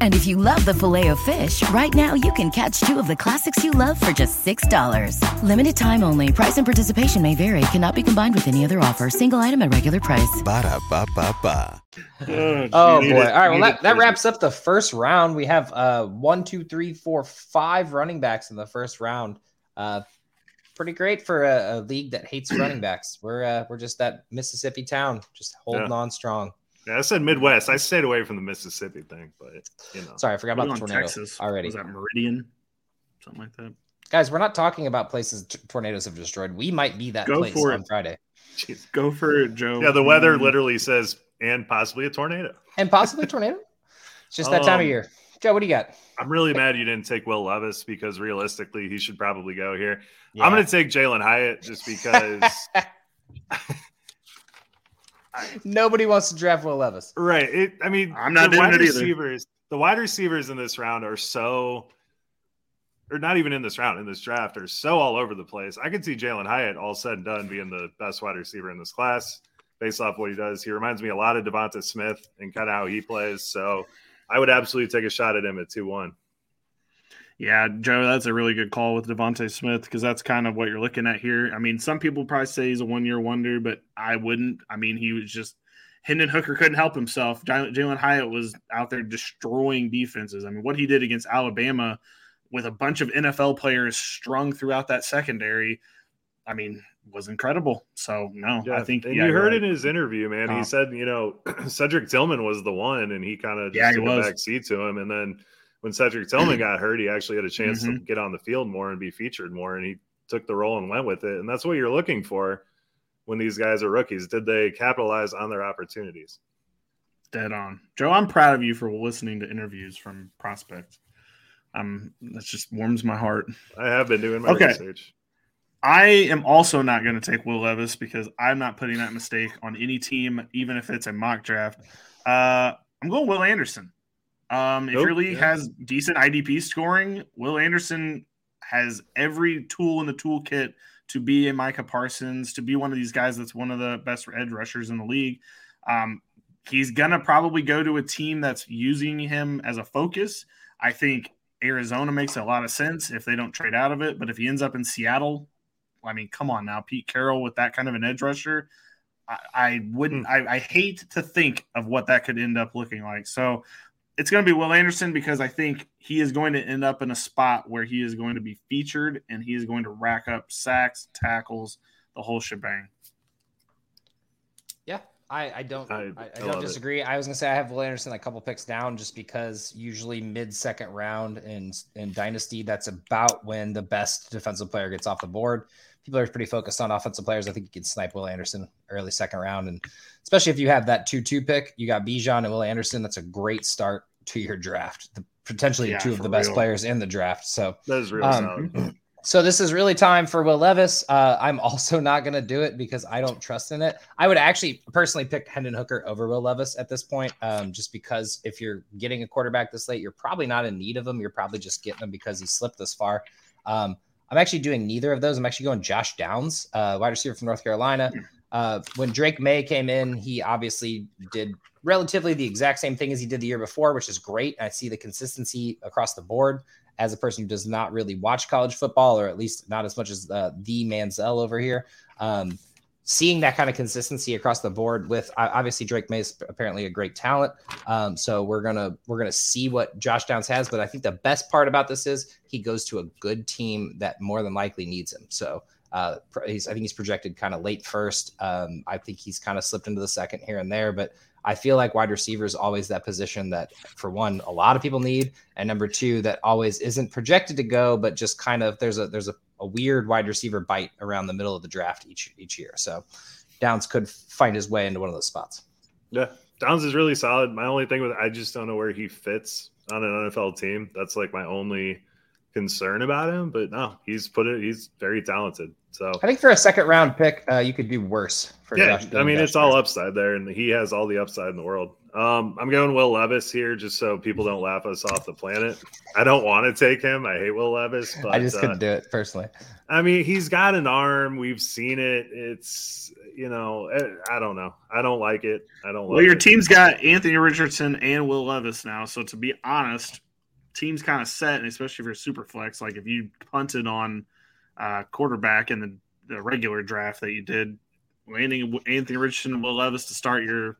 And if you love the filet of fish, right now you can catch two of the classics you love for just $6. Limited time only. Price and participation may vary. Cannot be combined with any other offer. Single item at regular price. Ba da ba ba ba. Oh, oh boy! All right, well that, that wraps up the first round. We have uh one, two, three, four, five running backs in the first round. Uh, pretty great for a, a league that hates running backs. We're uh, we're just that Mississippi town, just holding yeah. on strong. Yeah, I said Midwest. I stayed away from the Mississippi thing, but you know. Sorry, I forgot about the tornado Texas. already. Was that Meridian? Something like that. Guys, we're not talking about places t- tornadoes have destroyed. We might be that Go place on Friday. Jeez. Go for it, Joe. Yeah, the weather literally says and possibly a tornado. And possibly a tornado. It's just that um, time of um, year. Joe, what do you got? I'm really mad you didn't take Will Levis because realistically, he should probably go here. Yeah. I'm going to take Jalin Hyatt just because. Nobody wants to draft Will Levis. Right. It, I mean, I'm not the wide receivers. Either. The wide receivers in this round are so, or not even in this round, in this draft, are so all over the place. I could see Jalin Hyatt, all said and done, being the best wide receiver in this class based off what he does. He reminds me a lot of Devonta Smith and kind of how he plays. So I would absolutely take a shot at him at 2 1. Yeah, Joe, that's a really good call with DeVonta Smith because that's kind of what you're looking at here. I mean, some people probably say he's a one year wonder, but I wouldn't. I mean, he was just Hendon Hooker couldn't help himself. Jalin Hyatt was out there destroying defenses. I mean, what he did against Alabama with a bunch of NFL players strung throughout that secondary, I mean, was incredible. So no, yeah. I think and yeah, you heard right. in his interview, man, he uh-huh. said, you know, Cedric Tillman was the one, and he kind of yeah, took a back seat to him, and then when Cedric Tillman got hurt, he actually had a chance mm-hmm. to get on the field more and be featured more, and he took the role and went with it. And that's what you're looking for when these guys are rookies. Did they capitalize on their opportunities? Dead on, Joe. I'm proud of you for listening to interviews from prospects. Um, that just warms my heart. I have been doing my okay. research. I am also not going to take Will Levis because I'm not putting that mistake on any team, even if it's a mock draft. Uh, I'm going Will Anderson. Um, if nope, your league yeah. has decent IDP scoring, Will Anderson has every tool in the toolkit to be a Micah Parsons, to be one of these guys that's one of the best edge rushers in the league. Um, he's gonna probably go to a team that's using him as a focus. I think Arizona makes a lot of sense if they don't trade out of it. But if he ends up in Seattle, I mean, come on now, Pete Carroll with that kind of an edge rusher, I, I wouldn't. Mm. I, I hate to think of what that could end up looking like. So it's going to be Will Anderson because I think he is going to end up in a spot where he is going to be featured and he is going to rack up sacks, tackles, the whole shebang. Yeah, I, I don't I, I, I don't disagree. It. I was gonna say I have Will Anderson a couple picks down just because usually mid second round in in Dynasty, that's about when the best defensive player gets off the board people are pretty focused on offensive players. I think you can snipe Will Anderson early second round, and especially if you have that two-two pick, you got Bijan and Will Anderson. That's a great start to your draft. The, potentially yeah, two of the real. best players in the draft. So that is really um, So this is really time for Will Levis. Uh, I'm also not going to do it because I don't trust in it. I would actually personally pick Hendon Hooker over Will Levis at this point, um, just because if you're getting a quarterback this late, you're probably not in need of him. You're probably just getting him because he slipped this far. Um, I'm actually doing neither of those. I'm actually going Josh Downs, uh, wide receiver from North Carolina. Uh, when Drake Maye came in, he obviously did relatively the exact same thing as he did the year before, which is great. I see the consistency across the board as a person who does not really watch college football, or at least not as much as uh, the Manziel over here. Um, seeing that kind of consistency across the board with obviously Drake Maye is apparently a great talent. Um, so we're gonna we're gonna see what Josh Downs has. But I think the best part about this is he goes to a good team that more than likely needs him. So uh, he's I think he's projected kind of late first. Um, I think he's kind of slipped into the second here and there, but I feel like wide receiver is always that position that, for one, a lot of people need, and number two, that always isn't projected to go, but just kind of there's a there's a a weird wide receiver bite around the middle of the draft each each year. So Downs could find his way into one of those spots. Yeah, Downs is really solid. My only thing with I just don't know where he fits on an NFL team. That's like my only concern about him. But no, he's put it. He's very talented. So I think for a second round pick, uh, you could do worse. For yeah, Josh, I mean it's all upside there, and he has all the upside in the world. Um, I'm going Will Levis here, just so people don't laugh us off the planet. I don't want to take him. I hate Will Levis, but I just couldn't uh, do it personally. I mean, he's got an arm. We've seen it. It's you know, eh, I don't know. I don't like it. I don't. Well, your it. team's got Anthony Richardson and Will Levis now. So to be honest, team's kind of set, and especially if you're super flex, like if you punted on uh, quarterback in the, the regular draft that you did, landing Anthony Richardson and Will Levis to start your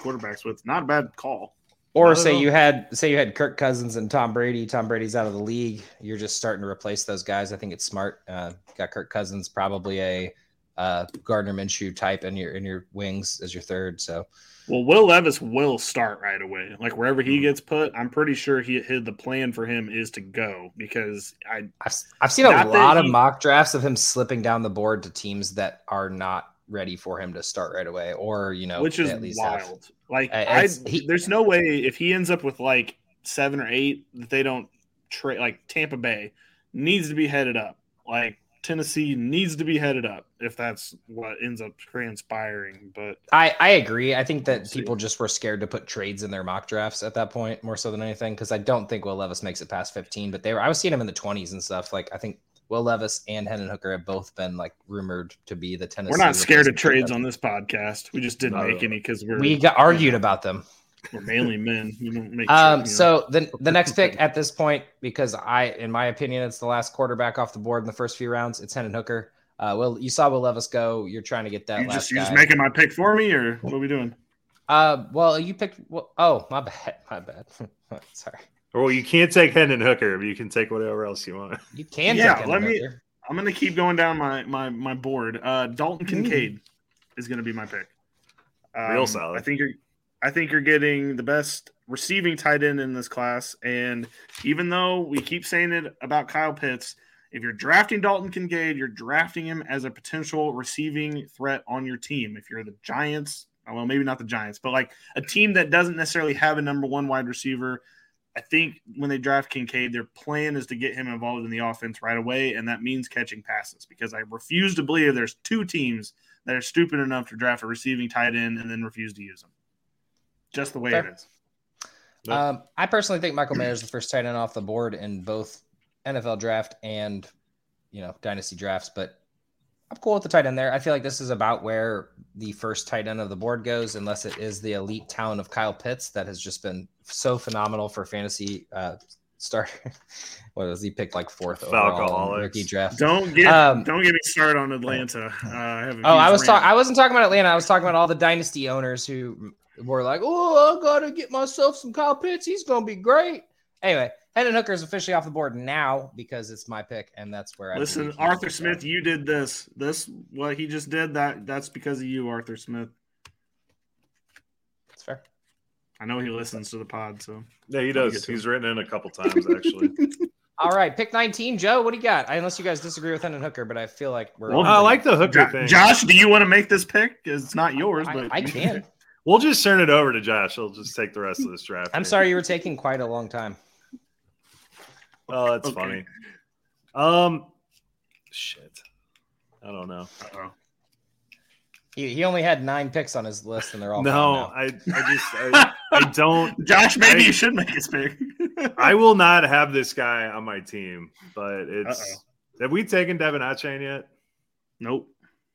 quarterbacks with, not a bad call. Or say you had say you had Kirk Cousins and Tom Brady. Tom Brady's out of the league. You're just starting to replace those guys. I think it's smart. Uh, got Kirk Cousins, probably a uh, Gardner Minshew type in your in your wings as your third. So well, Will Levis will start right away. Like wherever he hmm. gets put, I'm pretty sure he, he the plan for him is to go because I I've, I've seen a lot of mock drafts of him slipping down the board to teams that are not ready for him to start right away, or you know, which is at least wild. Have, like, I, he, there's no way if he ends up with like seven or eight that they don't trade. Like Tampa Bay needs to be headed up. Like Tennessee needs to be headed up if that's what ends up transpiring. But I, I agree. I think that people just were scared to put trades in their mock drafts at that point more so than anything because I don't think Will Levis makes it past 15. But they were I was seeing him in the 20s and stuff. Like I think Will Levis and Hendon Hooker have both been like rumored to be the Tennessee. We're not scared of trades on this podcast. We just didn't no. make any because we're we got argued about them. We're mainly men. You don't make. Um. Trade, so the the next pick at this point, because I, in my opinion, it's the last quarterback off the board in the first few rounds. It's Hendon Hooker. Uh, well, you saw Will Levis go. You're trying to get that. You last just you just making my pick for me, or what are we doing? Uh, well, you picked. Well, oh, my bad. My bad. Sorry. Well, you can't take Hendon Hooker, but you can take whatever else you want. You can. Yeah. let me. Hooker. I'm gonna keep going down my my my board. Uh, Dalton Kincaid mm. is gonna be my pick. Um, Real solid. I think you're. I think you're getting the best receiving tight end in this class. And even though we keep saying it about Kyle Pitts, if you're drafting Dalton Kincaid, you're drafting him as a potential receiving threat on your team. If you're the Giants, well, maybe not the Giants, but like a team that doesn't necessarily have a number one wide receiver, I think when they draft Kincaid, their plan is to get him involved in the offense right away, and that means catching passes. Because I refuse to believe there's two teams that are stupid enough to draft a receiving tight end and then refuse to use them just the way Fair. it is. Um, I personally think Michael Mayer is the first tight end off the board in both NFL draft and you know dynasty drafts, but I'm cool with the tight end there. I feel like this is about where the first tight end of the board goes, unless it is the elite talent of Kyle Pitts that has just been so phenomenal for fantasy uh, start. what was he picked like fourth overall rookie draft? Don't get um, don't get me started on Atlanta. Uh, I oh, I was talking. I wasn't talking about Atlanta. I was talking about all the dynasty owners who were like, "Oh, I gotta get myself some Kyle Pitts. He's gonna be great." Anyway, Hendon Hooker is officially off the board now because it's my pick, and that's where I listen. Arthur Smith, you did this. This what he just did. That that's because of you, Arthur Smith. That's fair. I know he listens to the pod, so yeah, he does. He's written in a couple times actually. All right, pick 19. Joe, what do you got? Unless you guys disagree with Hendon Hooker, but I feel like we're. Well, I like the Hooker jo- thing. Josh, do you want to make this pick? It's not yours, I, but I, I can. We'll just turn it over to Josh. He'll just take the rest of this draft. I'm here. sorry you were taking quite a long time. Oh, that's okay. funny. Um, shit. I don't know. Uh-oh. He, he only had nine picks on his list, and they're all no. I I just I, I don't. Josh, maybe I, you should make his pick. I will not have this guy on my team, but it's. Uh-oh. Have we taken De'Von Achane yet? Nope.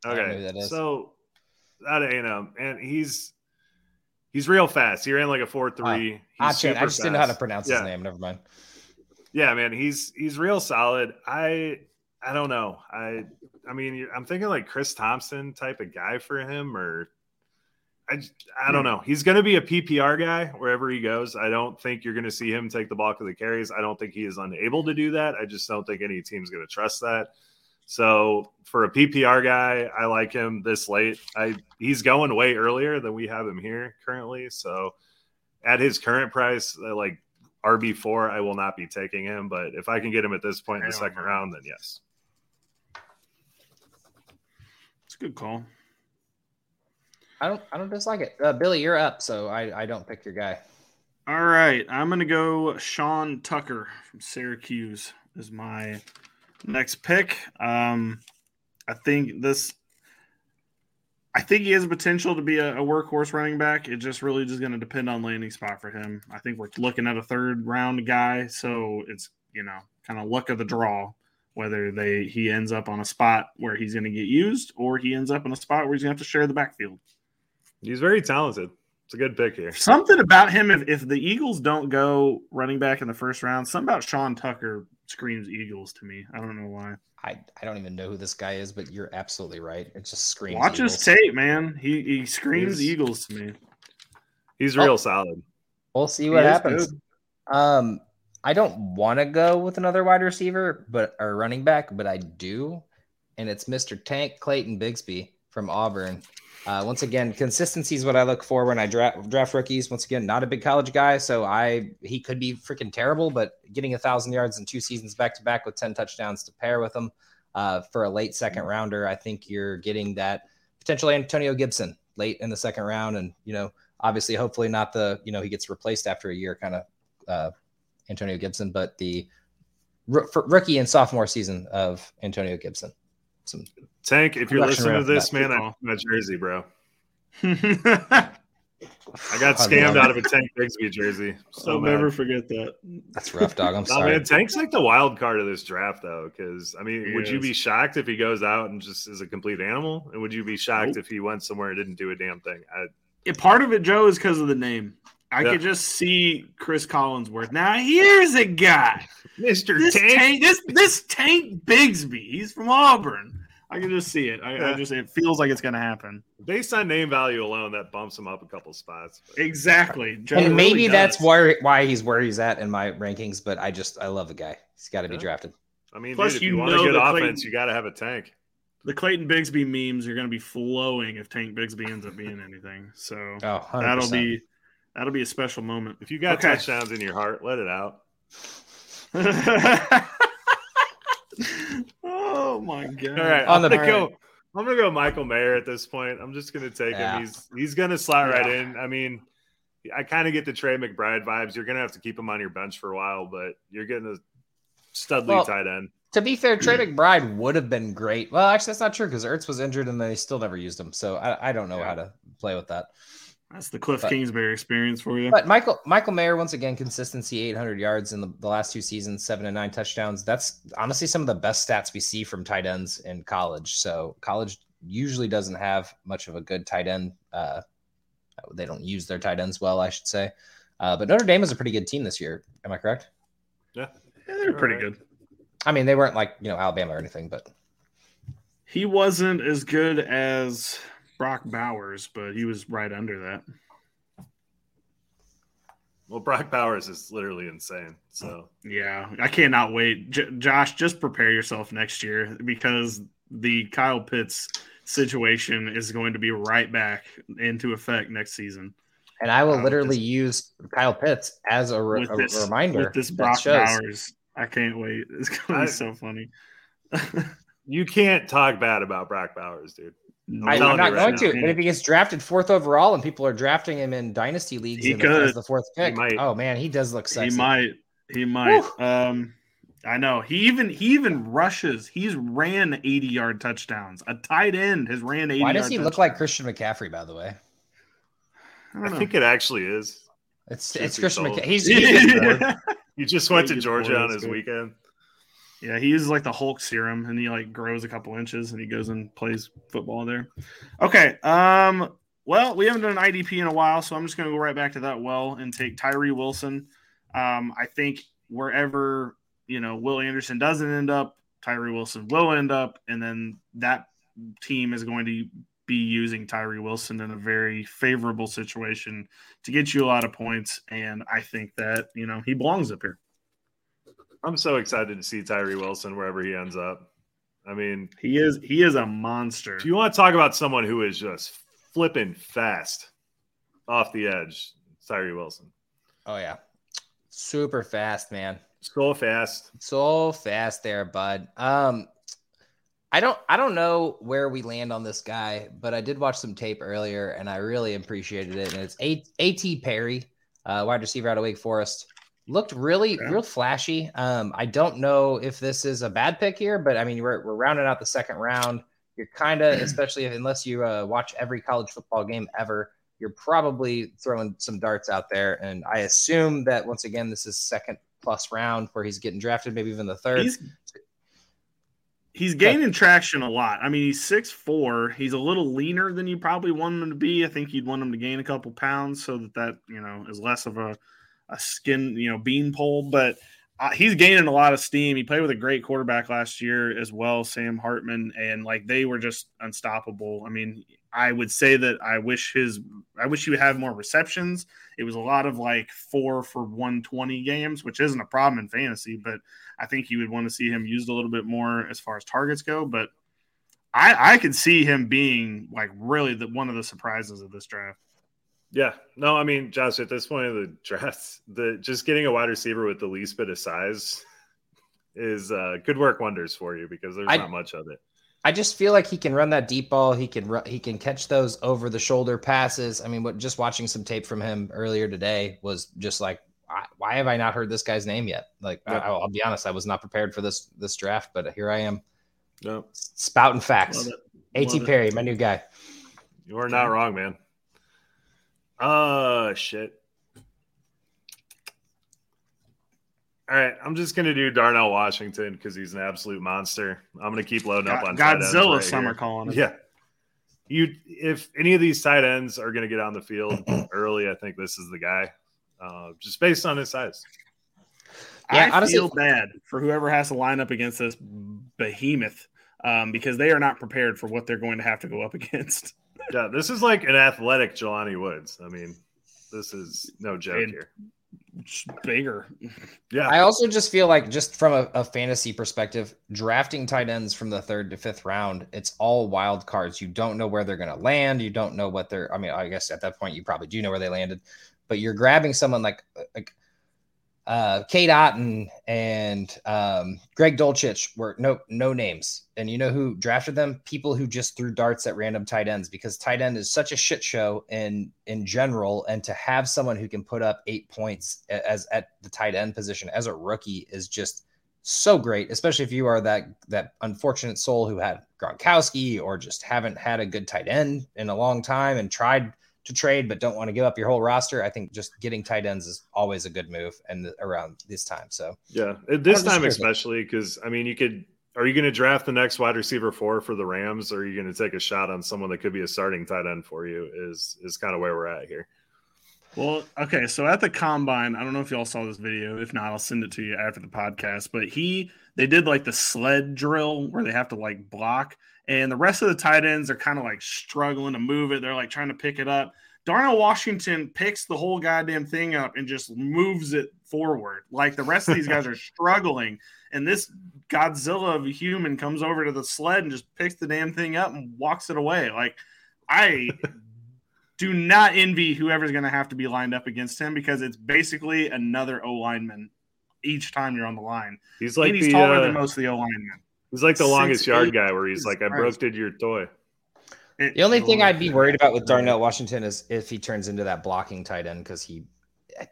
Okay, so out of A&M, and he's He's real fast. He ran like a four three. Ah, ah, I just fast. didn't know how to pronounce yeah. his name. Never mind. Yeah, man, he's he's real solid. I I don't know. I I mean, I'm thinking like Chris Thompson type of guy for him, or I I don't hmm. know. He's going to be a PPR guy wherever he goes. I don't think you're going to see him take the bulk of the carries. I don't think he is unable to do that. I just don't think any team's going to trust that. So for a PPR guy, I like him this late. I he's going way earlier than we have him here currently. So at his current price, uh, like RB four, I will not be taking him. But if I can get him at this point in the second round, then yes. It's a good call. I don't I don't dislike it. Uh, Billy, you're up, so I I don't pick your guy. All right, I'm gonna go Sean Tucker from Syracuse is my next pick. Um, I think this. I think he has potential to be a, a workhorse running back. It just really just going to depend on landing spot for him. I think we're looking at a third round guy, so it's you know kind of luck of the draw whether they he ends up on a spot where he's going to get used or he ends up in a spot where he's going to have to share the backfield. He's very talented. It's a good pick here. Something about him, if, if the Eagles don't go running back in the first round, something about Sean Tucker screams Eagles to me. I don't know why. I, I don't even know who this guy is, but you're absolutely right. It just screams. Watch Eagles. his tape, man. He he screams he's, Eagles to me. He's real oh, solid. We'll see what happens. Good. Um, I don't want to go with another wide receiver, but or running back, but I do, and it's Mr. Tank Clayton Bigsby from Auburn. Uh, once again, consistency is what I look for when I draft draft rookies. Once again, not a big college guy, so I he could be freaking terrible, but getting a thousand yards in two seasons back to back with ten touchdowns to pair with him uh, for a late second rounder, I think you're getting that potentially Antonio Gibson late in the second round, and you know, obviously, hopefully not the you know he gets replaced after a year, kind of uh, Antonio Gibson, but the r- rookie and sophomore season of Antonio Gibson. Some Tank, if you're listening to this, man, I'm a jersey, bro. I got scammed out of a Tank Bigsby jersey. So I'll mad. never forget that. That's rough, dog. I'm sorry. man, Tank's like the wild card of this draft, though. Because I mean, he would is. you be shocked if he goes out and just is a complete animal? And would you be shocked nope. if he went somewhere and didn't do a damn thing? I, yeah, part of it, Joe, is because of the name. I yeah. could just see Chris Collinsworth. Now here's a guy, Mister Tank. Tank. This this Tank Bigsby. He's from Auburn. I can just see it. I, yeah. I just it feels like it's going to happen. Based on name value alone, that bumps him up a couple spots. But. Exactly, Joe and maybe really that's why why he's where he's at in my rankings. But I just I love the guy. He's got to yeah. be drafted. I mean, Plus, dude, if you, you want a good offense, Clayton, you got to have a tank. The Clayton Bigsby memes are going to be flowing if Tank Bigsby ends up being anything. So oh, that'll be that'll be a special moment. If you got okay. touchdowns in your heart, let it out. oh my god! All right, on the go. I'm gonna go Michael Mayer at this point. I'm just gonna take yeah. him. He's he's gonna slot yeah. right in. I mean, I kind of get the Trey McBride vibes. You're gonna have to keep him on your bench for a while, but you're getting a studly well, tight end. To be fair, Trey McBride would have been great. Well, actually, that's not true because Ertz was injured and they still never used him. So I, I don't know yeah. how to play with that. That's the Cliff but, Kingsbury experience for you. But Michael Michael Mayer once again consistency 800 yards in the, the last two seasons, seven and nine touchdowns. That's honestly some of the best stats we see from tight ends in college. So college usually doesn't have much of a good tight end. Uh, they don't use their tight ends well, I should say. Uh, but Notre Dame is a pretty good team this year. Am I correct? Yeah, yeah they're pretty right. good. I mean, they weren't like you know Alabama or anything, but he wasn't as good as Brock Bowers, but he was right under that. Well, Brock Bowers is literally insane. So yeah, I cannot wait. J- Josh, just prepare yourself next year because the Kyle Pitts situation is going to be right back into effect next season. And I will um, literally this, use Kyle Pitts as a, re- this, a reminder. With this Brock Bowers, I can't wait. It's going to be so funny. you can't talk bad about Brock Bowers, dude. I'm, I'm not going to. But if he gets drafted fourth overall and people are drafting him in dynasty leagues he could. as the fourth pick, oh man, he does look sexy. He might. He might. Um, I know. He even he even rushes. He's ran 80 yard touchdowns. A tight end has ran 80. Why does he look like Christian McCaffrey? By the way, I, I think it actually is. It's it's Christian McCaffrey. He's, he's he just went to Georgia on his good. weekend. Yeah, he uses like the Hulk serum, and he like grows a couple inches, and he goes and plays football there. Okay. Um. Well, we haven't done an IDP in a while, so I'm just to go right back to that well and take Tyree Wilson. Um, I think wherever you know Will Anderson doesn't end up, Tyree Wilson will end up, and then that team is going to be using Tyree Wilson in a very favorable situation to get you a lot of points. And I think that you know he belongs up here. I'm so excited to see Tyree Wilson wherever he ends up. I mean, he is he is a monster. If you want to talk about someone who is just flipping fast off the edge, Tyree Wilson. Oh yeah, super fast, man. So fast, so fast there, bud. Um, I don't I don't know where we land on this guy, but I did watch some tape earlier and I really appreciated it. And it's A.T. Perry, uh, wide receiver out of Wake Forest looked really yeah. real flashy. Um, I don't know if this is a bad pick here, but I mean we're we're rounding out the second round. You're kind of, especially if, unless you uh, watch every college football game ever, you're probably throwing some darts out there. And I assume that once again, this is second plus round where he's getting drafted, maybe even the third. He's, he's gaining traction a lot. I mean, he's six four. He's a little leaner than you probably want him to be. I think you'd want him to gain a couple pounds so that that you know is less of a a skin, you know, beanpole, but uh, he's gaining a lot of steam. He played with a great quarterback last year as well, Sam Hartman, and like they were just unstoppable. I mean, I would say that I wish his, I wish he would have more receptions. It was a lot of like four for 120 games, which isn't a problem in fantasy, but I think you would want to see him used a little bit more as far as targets go. But I, I could see him being like really the, one of the surprises of this draft. Yeah, no, I mean, Josh, at this point of the draft, the just getting a wide receiver with the least bit of size is uh, could work wonders for you because there's I, not much of it. I just feel like he can run that deep ball. He can run, he can catch those over the shoulder passes. I mean, what just watching some tape from him earlier today was just like, why have I not heard this guy's name yet? Like, I, will be honest, I was not prepared for this this draft, but here I am. No, spouting facts. At Perry, my new guy. You are not wrong, man. Uh shit. All right, I'm just gonna do Darnell Washington because he's an absolute monster. I'm gonna keep loading up on Godzilla. Right some are calling it. Yeah, you. If any of these tight ends are gonna get on the field early, I think this is the guy. Uh, just based on his size. Yeah, I honestly, feel bad for whoever has to line up against this behemoth um, because they are not prepared for what they're going to have to go up against. Yeah, this is like an athletic Jelani Woods. I mean, this is no joke and here. Bigger. Yeah. I also just feel like, just from a, a, fantasy perspective, drafting tight ends from the third to fifth round, it's all wild cards. You don't know where they're going to land. You don't know what they're, I mean, I guess at that point, you probably do know where they landed, but you're grabbing someone like, like, uh, Cade Otton and um, Greg Dulcich were no no names, and you know who drafted them? People who just threw darts at random tight ends because tight end is such a shit show in in general, and to have someone who can put up eight points as at the tight end position as a rookie is just so great, especially if you are that that unfortunate soul who had Gronkowski or just haven't had a good tight end in a long time and tried to trade but don't want to give up your whole roster, I think just getting tight ends is always a good move and around this time. So yeah, this time especially because I mean you could are you going to draft the next wide receiver four for the Rams or are you going to take a shot on someone that could be a starting tight end for you is is kind of where we're at here. Well, okay, so at the combine, I don't know if y'all saw this video. If not, I'll send it to you after the podcast. But he, they did like the sled drill where they have to like block, and the rest of the tight ends are kind of like struggling to move it. They're like trying to pick it up. Darnell Washington picks the whole goddamn thing up and just moves it forward. Like the rest of these guys are struggling. And this Godzilla of a human comes over to the sled and just picks the damn thing up and walks it away. Like, I do not envy whoever's going to have to be lined up against him because it's basically another O lineman each time you're on the line. He's like and he's the, taller uh, than most of the O linemen. He's like the Six, longest yard eight, guy where he's like, I broke did your toy. The only thing I'd be worried about with Darnell Washington is if he turns into that blocking tight end because he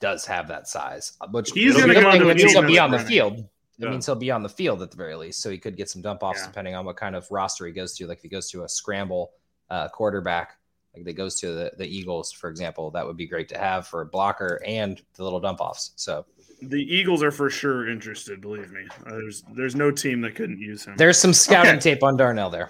does have that size. Which he's going to come on the field. He'll be on the field. It yeah. means he'll be on the field at the very least, so he could get some dump offs yeah. depending on what kind of roster he goes to. Like if he goes to a scramble uh, quarterback, like that goes to the, the Eagles, for example, that would be great to have for a blocker and the little dump offs. So the Eagles are for sure interested. Believe me, uh, there's there's no team that couldn't use him. There's some scouting okay. tape on Darnell there.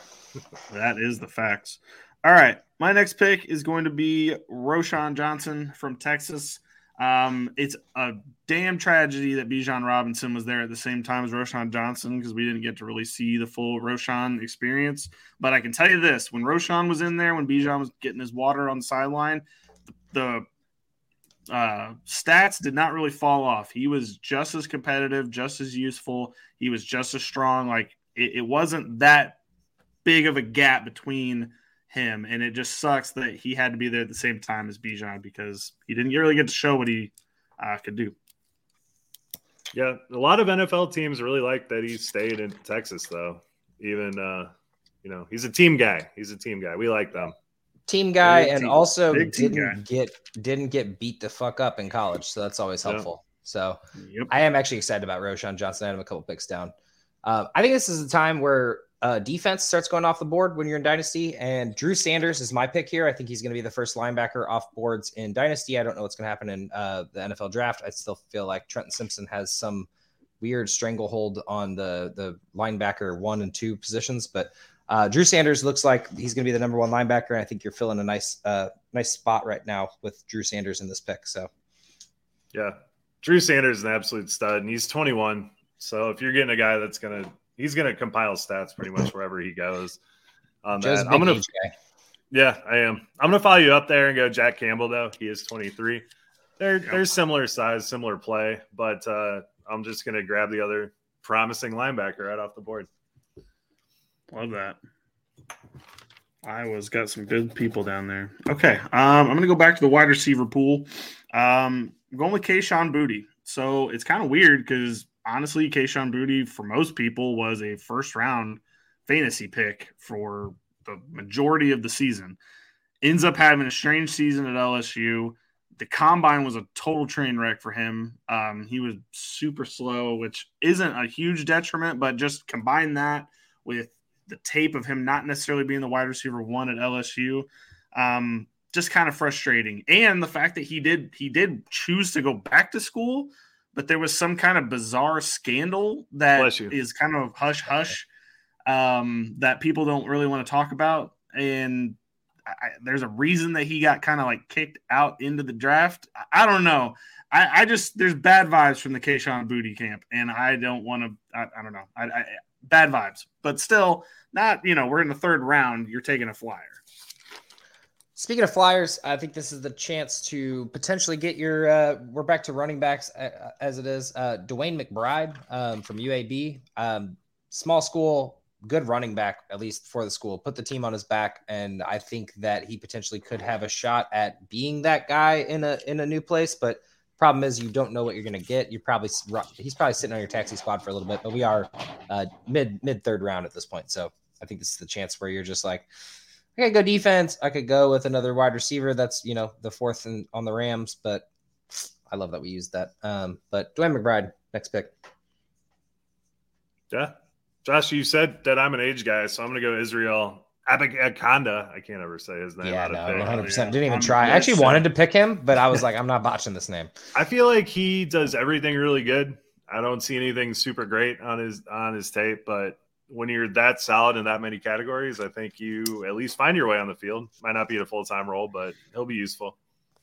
that is the facts. All right, my next pick is going to be Roschon Johnson from Texas. Um, it's a damn tragedy that Bijan Robinson was there at the same time as Roschon Johnson because we didn't get to really see the full Roschon experience. But I can tell you this: when Roschon was in there, when Bijan was getting his water on the sideline, the, the uh, stats did not really fall off. He was just as competitive, just as useful. He was just as strong. Like it, it wasn't that big of a gap between him, and it just sucks that he had to be there at the same time as Bijan because he didn't really get to show what he uh, could do. Yeah, a lot of NFL teams really like that he stayed in Texas, though. Even uh, you know, he's a team guy. He's a team guy. We like them. Team guy, and team. also didn't get didn't get beat the fuck up in college, so that's always helpful. Yeah. So yep. I am actually excited about Roschon Johnson. I have a couple picks down. Uh, I think this is a time where uh, defense starts going off the board when you're in Dynasty. And Drew Sanders is my pick here. I think he's going to be the first linebacker off boards in Dynasty. I don't know what's going to happen in uh, the NFL draft. I still feel like Trenton Simpson has some weird stranglehold on the the linebacker one and two positions, but uh, Drew Sanders looks like he's going to be the number one linebacker, and I think you're filling a nice uh, nice spot right now with Drew Sanders in this pick. So, yeah, Drew Sanders is an absolute stud, and he's 21. So if you're getting a guy that's going to he's going to compile stats pretty much wherever he goes. On that, I'm going to. Yeah, I am. I'm going to follow you up there and go Jack Campbell though. He is 23. They're yeah. they're similar size, similar play, but uh, I'm just going to grab the other promising linebacker right off the board. Love that. Iowa's got some good people down there. Okay, um, I'm going to go back to the wide receiver pool. Um, I'm going with Kayshon Boutte. So it's kind of weird because honestly, Kayshon Boutte for most people was a first round fantasy pick for the majority of the season. Ends up having a strange season at LSU. The combine was a total train wreck for him. Um, he was super slow, which isn't a huge detriment, but just combine that with the tape of him not necessarily being the wide receiver one at LSU. Um, just kind of frustrating. And the fact that he did he did choose to go back to school, but there was some kind of bizarre scandal that is kind of hush hush um, that people don't really want to talk about. And I, there's a reason that he got kind of like kicked out into the draft. I, I don't know. I, I, just there's bad vibes from the Kayshon Boutte camp, and I don't want to. I, don't know. Bad vibes, but still not. You know, we're in the third round. You're taking a flyer. Speaking of Flyers, I think this is the chance to potentially get your. Uh, we're back to running backs uh, as it is. Uh, DeWayne McBride um, from UAB, um, small school, good running back at least for the school. Put the team on his back, and I think that he potentially could have a shot at being that guy in a in a new place. But problem is, you don't know what you're going to get. You're probably he's probably sitting on your taxi squad for a little bit, but we are uh, mid mid third round at this point, so I think this is the chance where you're just like I could go defense. I could go with another wide receiver. That's you know the fourth in, on the Rams, but I love that we used that. Um, but DeWayne McBride, next pick. Yeah, Josh, you said that I'm an age guy, so I'm gonna go Israel Abanikanda. I can't ever say his name. Yeah, no, 100. percent Didn't even try. I actually wanted to pick him, but I was like, I'm not botching this name. I feel like he does everything really good. I don't see anything super great on his on his tape, but when you're that solid in that many categories, I think you at least find your way on the field. Might not be a full time role, but he'll be useful.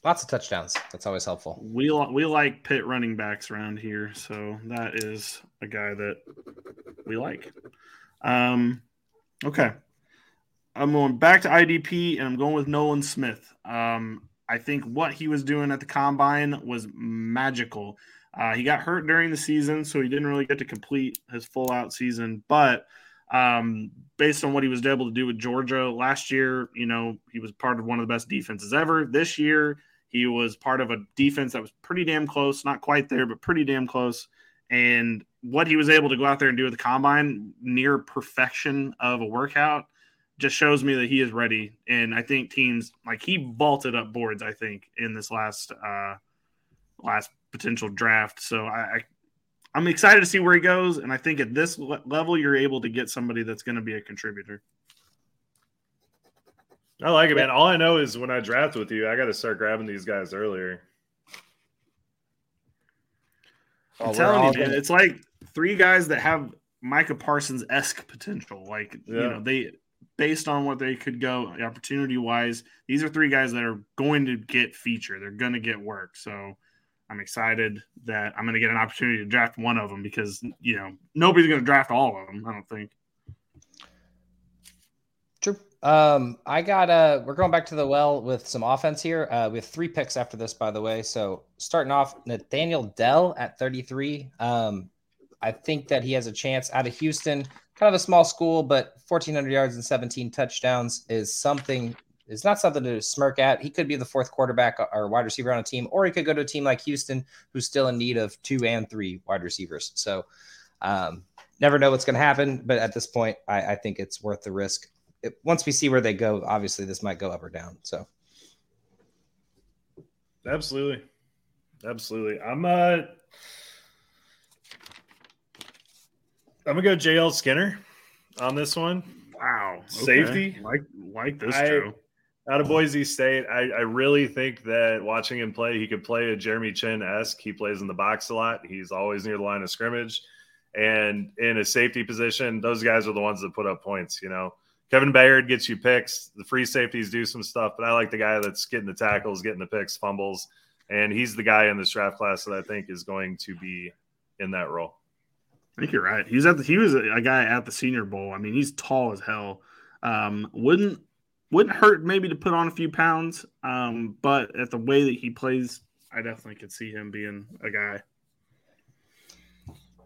Lots of touchdowns. That's always helpful. We we like pit running backs around here, so that is a guy that we like. Um, okay, I'm going back to IDP, and I'm going with Nolan Smith. Um, I think what he was doing at the combine was magical. Uh, he got hurt during the season, so he didn't really get to complete his full out season. But um, based on what he was able to do with Georgia last year, you know, he was part of one of the best defenses ever. This year, he was part of a defense that was pretty damn close, not quite there, but pretty damn close. And what he was able to go out there and do with the combine, near perfection of a workout, just shows me that he is ready. And I think teams like he vaulted up boards. I think in this last uh, last potential draft. So I, I am excited to see where he goes, and I think at this level you're able to get somebody that's going to be a contributor. I like it, man. All I know is when I draft with you, I got to start grabbing these guys earlier. I'm oh, telling you, man, it's like three guys that have Micah Parsons esque potential. Like yeah. you know, they based on what they could go opportunity wise, these are three guys that are going to get feature. They're going to get work. So I'm excited that I'm going to get an opportunity to draft one of them because you know nobody's going to draft all of them. I don't think. True. Um, I got uh we're going back to the well with some offense here. Uh, we have three picks after this, by the way. So starting off, Nathaniel Dell at 33. Um, I think that he has a chance out of Houston, kind of a small school, but 1,400 yards and 17 touchdowns is something is not something to smirk at. He could be the fourth quarterback or wide receiver on a team, or he could go to a team like Houston, who's still in need of two and three wide receivers. So, um, never know what's going to happen, but at this point, I, I think it's worth the risk. It, once we see where they go, obviously this might go up or down. So, absolutely, absolutely. I'm uh, I'm gonna go JL Skinner on this one. Wow, okay. safety like like this, I, Joe out of Boise State, I, I, really think that watching him play, he could play a Jeremy Chinn esque. He plays in the box a lot. He's always near the line of scrimmage, and in a safety position, those guys are the ones that put up points. You know, Kevin Byard gets you picks. The free safeties do some stuff, but I like the guy that's getting the tackles, getting the picks, fumbles, and he's the guy in this draft class that I think is going to be in that role. I think you're right. He's at the, he was a guy at the Senior Bowl. I mean, he's tall as hell. Um, wouldn't wouldn't hurt maybe to put on a few pounds, um, but at the way that he plays, I definitely could see him being a guy.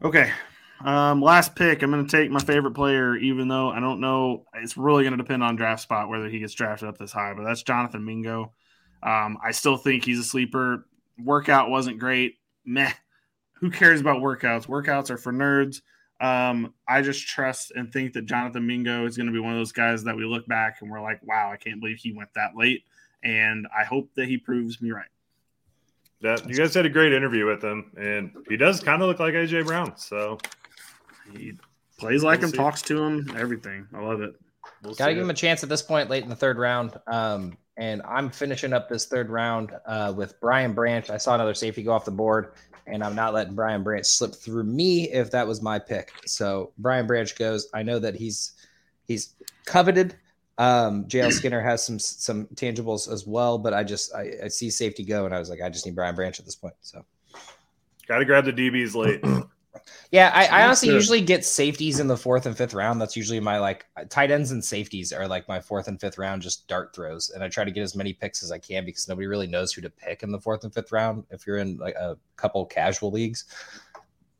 Okay, um, last pick. I'm going to take my favorite player, even though I don't know. It's really going to depend on draft spot whether he gets drafted up this high, but that's Jonathan Mingo. Um, I still think he's a sleeper. Workout wasn't great. Meh. Who cares about workouts? Workouts are for nerds. Um, I just trust and think that Jonathan Mingo is going to be one of those guys that we look back and we're like, wow, I can't believe he went that late. And I hope that he proves me right. That you guys had a great interview with him, and he does kind of look like AJ Brown. So he plays like we'll him, see. talks to him, everything. I love it. We'll Got to give him a chance at this point, late in the third round. Um, and I'm finishing up this third round uh, with Brian Branch. I saw another safety go off the board, and I'm not letting Brian Branch slip through me if that was my pick. So Brian Branch goes. I know that he's he's coveted. Um, JL Skinner has some some tangibles as well, but I just I, I see safety go, and I was like, I just need Brian Branch at this point. So got to grab the DBs late. Yeah, I, I honestly usually get safeties in the fourth and fifth round. That's usually my like tight ends and safeties are like my fourth and fifth round, just dart throws. And I try to get as many picks as I can because nobody really knows who to pick in the fourth and fifth round if you're in like a couple casual leagues.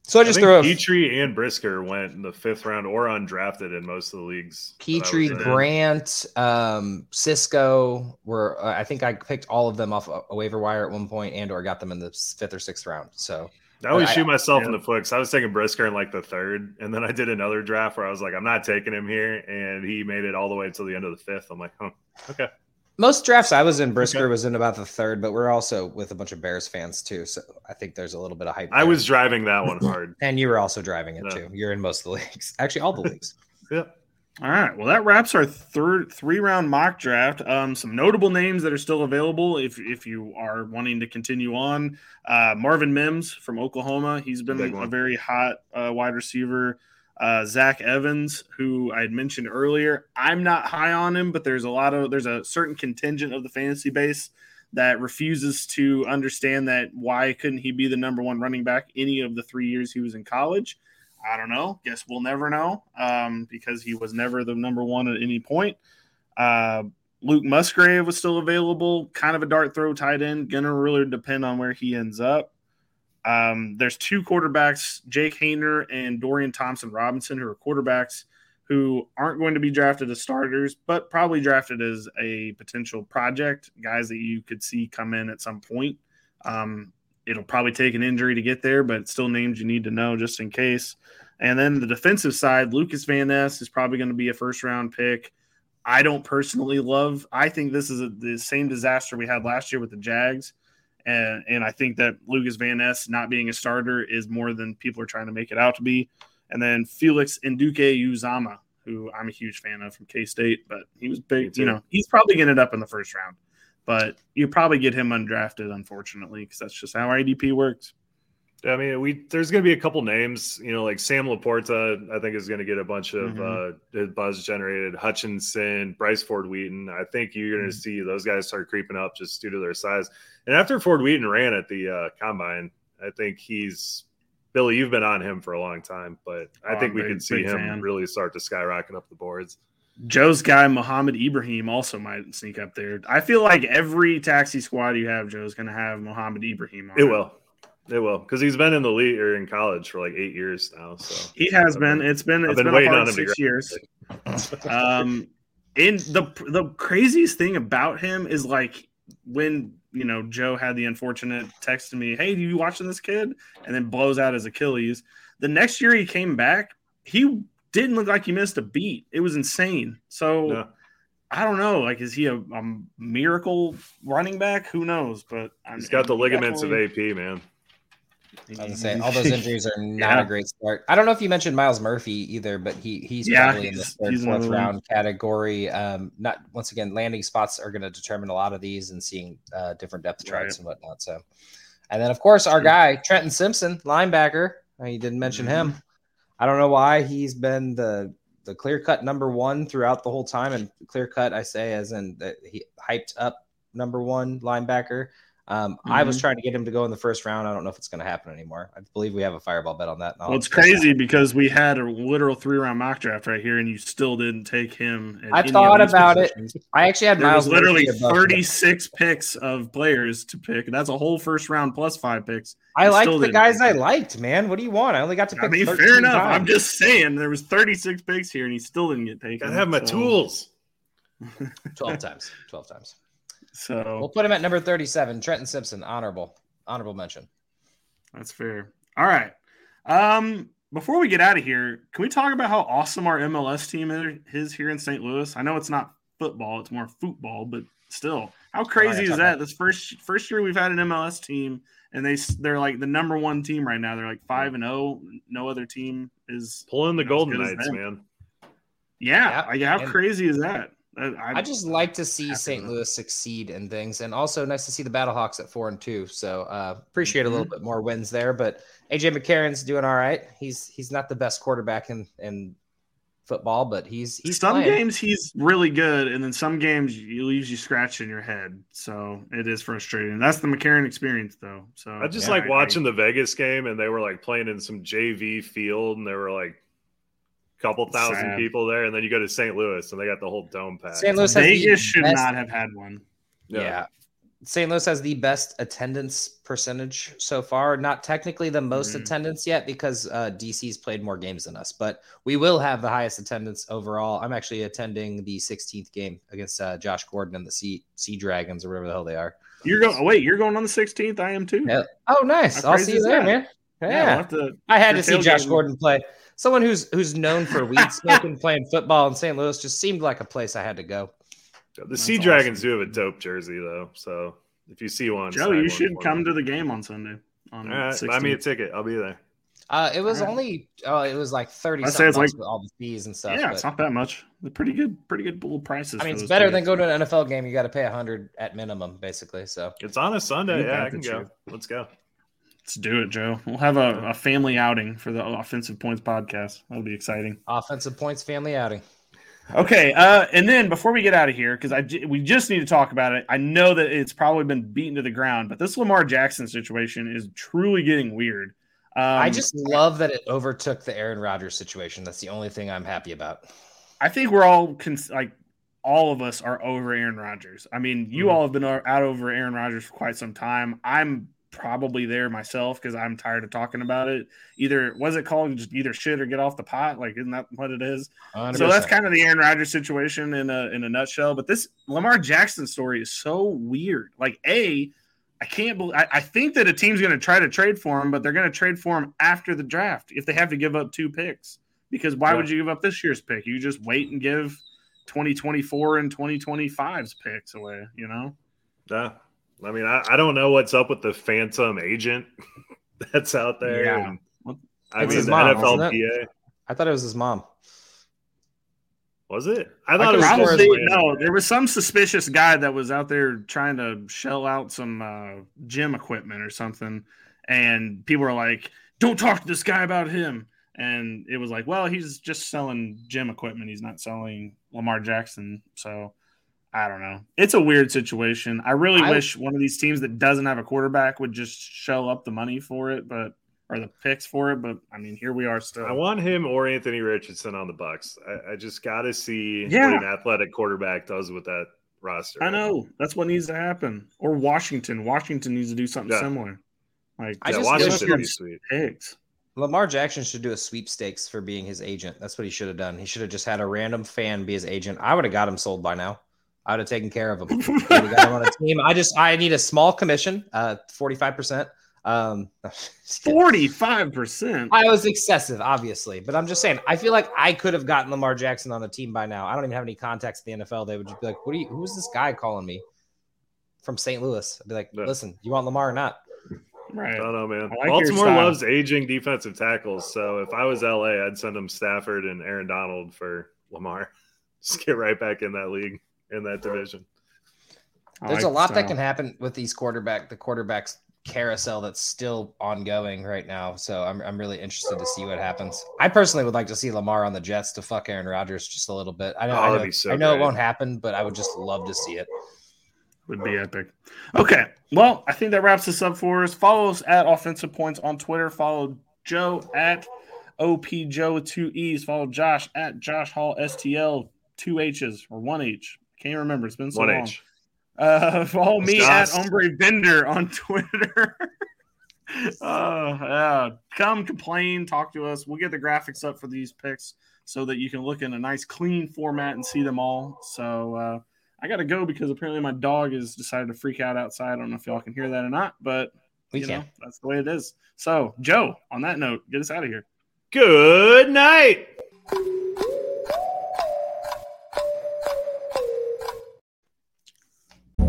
So I just I throw Pitre and Brisker went in the fifth round or undrafted in most of the leagues. Pitre, Grant, um, Cisco were. Uh, I think I picked all of them off a waiver wire at one point, and or got them in the fifth or sixth round. So I always shoot myself yeah. in the foot because I was taking Brisker in like the third, and then I did another draft where I was like, I'm not taking him here, and he made it all the way until the end of the fifth. I'm like, oh, okay. Most drafts I was in, Brisker okay. was in about the third, but we're also with a bunch of Bears fans too, so I think there's a little bit of hype. I was driving that one hard, and you were also driving it yeah. too. You're in most of the leagues, actually all the leagues. yeah. All right. Well, that wraps our third three round mock draft. Um, some notable names that are still available if if you are wanting to continue on. Uh, Marvin Mims from Oklahoma. He's been a very hot uh, wide receiver. Uh, Zach Evans, who I had mentioned earlier. I'm not high on him, but there's a lot of there's a certain contingent of the fantasy base that refuses to understand that why couldn't he be the number one running back any of the three years he was in college. I don't know. Guess we'll never know um, because he was never the number one at any point. Uh, Luke Musgrave was still available, kind of a dart throw tight end. Gonna really depend on where he ends up. Um, there's two quarterbacks, Jake Haener and Dorian Thompson Robinson, who are quarterbacks who aren't going to be drafted as starters, but probably drafted as a potential project, guys that you could see come in at some point. Um, it'll probably take an injury to get there, but still names you need to know just in case. And then the defensive side, Lucas Van Ness is probably going to be a first round pick. I don't personally love. I think this is a, the same disaster we had last year with the Jags, and and I think that Lucas Van Ness not being a starter is more than people are trying to make it out to be. And then Felix Anudike-Uzomah, who I'm a huge fan of from K State, but he was big. You know, he's probably going to end up in the first round but you probably get him undrafted, unfortunately, because that's just how IDP works. I mean, we there's going to be a couple names, you know, like Sam LaPorta, I think is going to get a bunch of mm-hmm. uh, buzz generated. Hutchinson, Bryce Ford Wheaton, I think you're going to mm-hmm. see those guys start creeping up just due to their size. And after Ford Wheaton ran at the uh, combine, I think he's Billy. You've been on him for a long time, but I oh, think we could see him fan. really start to skyrocket up the boards. Joe's guy Mohamed Ibrahim also might sneak up there. I feel like every taxi squad you have, Joe's going to have Mohamed Ibrahim. it will. It will because he's been in the league or in college for like eight years now. So he has I've been. It's been. It's been, been waiting on him six years. um, and the the craziest thing about him is like when you know Joe had the unfortunate text to me, "Hey, you watching this kid?" and then blows out his Achilles. The next year he came back, he didn't look like he missed a beat. It was insane. So yeah. I don't know. Like, is he a, a, miracle running back? Who knows? But I'm, he's got the ligaments of AP, man. I was saying all those injuries are not yeah. a great start. I don't know if you mentioned Myles Murphy either, but he he's yeah, probably he's, in the third, fourth round category. Um, not once again, landing spots are going to determine a lot of these and seeing uh, different depth charts right. and whatnot. So, and then of course our guy Trenton Simpson, linebacker. You didn't mention mm-hmm. him. I don't know why he's been the the clear cut number one throughout the whole time, and clear cut I say as in that he hyped up number one linebacker. Um, mm-hmm. I was mm-hmm. trying to get him to go in the first round. I don't know if it's going to happen anymore. I believe we have a fireball bet on that. Well, it's crazy because we had a literal three round mock draft right here, and you still didn't take him. I thought about positions. it. I actually had there Myles was literally thirty six picks of players to pick. That's a whole first round plus five picks. I liked the guys I liked, man. What do you want? I only got to pick. I mean, fair enough. Times. I'm just saying there was thirty six picks here, and he still didn't get taken. I have my so. tools. Twelve times. Twelve times. So we'll put him at number 37. Trenton Simpson, honorable, honorable mention. That's fair. All right. Um, before we get out of here, can we talk about how awesome our MLS team is here in St. Louis? I know it's not football; it's more football, but still, how crazy is that? This first first year we've had an MLS team, and they they're like the number one team right now. They're like five and zero. Oh. No other team is pulling the Golden Knights, man. Yeah, yeah. how crazy is that? I, I, just like to see St. Louis succeed in things, and also nice to see the Battlehawks at four and two. So uh, appreciate mm-hmm. a little mm-hmm. bit more wins there. But AJ McCarron's doing all right. He's he's not the best quarterback in in football, but he's he's some playing. games he's really good, and then some games he leaves you scratching your head. So it is frustrating. That's the McCarron experience, though. So I just yeah, like watching I, the Vegas game, and they were like playing in some JV field, and they were like couple thousand Sad. people there, and then you go to St. Louis and they got the whole dome packed. St. Louis Vegas should best, not have had one. Yeah. yeah. St. Louis has the best attendance percentage so far. Not technically the most mm. attendance yet because uh, DC's played more games than us, but we will have the highest attendance overall. I'm actually attending the 16th game against uh, Josh Gordon and the Sea Sea Dragons or whatever the hell they are. You're going. Wait, you're going on the 16th. I am too. Yeah. Oh, nice. I'll see you there, that? man. Yeah, yeah we'll to, I had to see Josh Gordon play someone who's who's known for weed smoking, playing football in St. Louis just seemed like a place I had to go. The Sea Dragons awesome. do have a dope jersey though, so if you see one, Joe, you should come to the game on Sunday. On all right, buy me a ticket. I'll be there. Uh, it was right. only oh, it was like thirty. I say it's like all the fees and stuff. Yeah, but, it's not that much. They're pretty good, pretty good little prices. I mean, it's better than going to an NFL game. You got to pay a hundred at minimum, basically. So it's on a Sunday. Yeah, I can go. Let's go. Let's do it, Joe. We'll have a, a family outing for the Offensive Points podcast. That'll be exciting. Offensive Points family outing. Okay, uh, and then before we get out of here, because I we just need to talk about it. I know that it's probably been beaten to the ground, but this Lamar Jackson situation is truly getting weird. Um, I just love that it overtook the Aaron Rodgers situation. That's the only thing I'm happy about. I think we're all cons- like all of us are over Aaron Rodgers. I mean, you mm-hmm. all have been out over Aaron Rodgers for quite some time. I'm probably there myself because I'm tired of talking about it. Either was it called just either shit or get off the pot? Like, isn't that what it is? 100%. So that's kind of the Aaron Rodgers situation in a in a nutshell. But this Lamar Jackson story is so weird. Like, a I can't believe I, I think that a team's going to try to trade for him, but they're going to trade for him after the draft if they have to give up two picks. Because why yeah. would you give up this year's pick? You just wait and give 2024 and 2025's picks away. You know? Yeah, I mean, I, I don't know what's up with the phantom agent that's out there. Yeah. I mean, his mom, NFLPA. I thought it was his mom. Was it? I thought I it was probably, no. There was some suspicious guy that was out there trying to shell out some uh, gym equipment or something, and people were like, "Don't talk to this guy about him." And it was like, "Well, he's just selling gym equipment. He's not selling Lamar Jackson." So I don't know. It's a weird situation. I really I, wish one of these teams that doesn't have a quarterback would just shell up the money for it, but or the picks for it. But I mean, here we are still. I want him or Anthony Richardson on the Bucs. I, I just got to see yeah. what an athletic quarterback does with that roster. I know that's what needs to happen. Or Washington. Washington needs to do something yeah. similar. Like I yeah, just Washington sweet. Picks. Lamar Jackson should do a sweepstakes for being his agent. That's what he should have done. He should have just had a random fan be his agent. I would have got him sold by now. I would have taken care of him. got him on a team. I just I need a small commission, uh, forty five percent. Um, forty five percent. I was excessive, obviously, but I'm just saying. I feel like I could have gotten Lamar Jackson on a team by now. I don't even have any contacts in the NFL. They would just be like, "What are you? Who's this guy calling me from St. Louis?" I'd be like, "Listen, you want Lamar or not?" Right. I don't know, man. Like Baltimore loves aging defensive tackles. So if I was LA, I'd send them Stafford and Aaron Donald for Lamar. Just get right back in that league in that division. There's like a lot that can happen with these quarterback, the quarterbacks carousel that's still ongoing right now. So I'm I'm really interested to see what happens. I personally would like to see Lamar on the Jets to fuck Aaron Rodgers just a little bit. I know, oh, I know, so I know it won't happen, but I would just love to see it. Would be epic. Okay, well, I think that wraps us up for us. Follow us at Offensive Points on Twitter. Follow Joe at OP Joe with two E's. Follow Josh at Josh Hall STL two H's or one H. Can't remember. It's been so One long. H. Uh, follow me at Ombre Vendor on Twitter. uh, yeah. Come complain, talk to us. We'll get the graphics up for these picks so that you can look in a nice clean format and see them all. So uh, I got to go because apparently my dog has decided to freak out outside. I don't know if y'all can hear that or not, but we you can. Know, that's the way it is. So, Joe, on that note, get us out of here. Good night.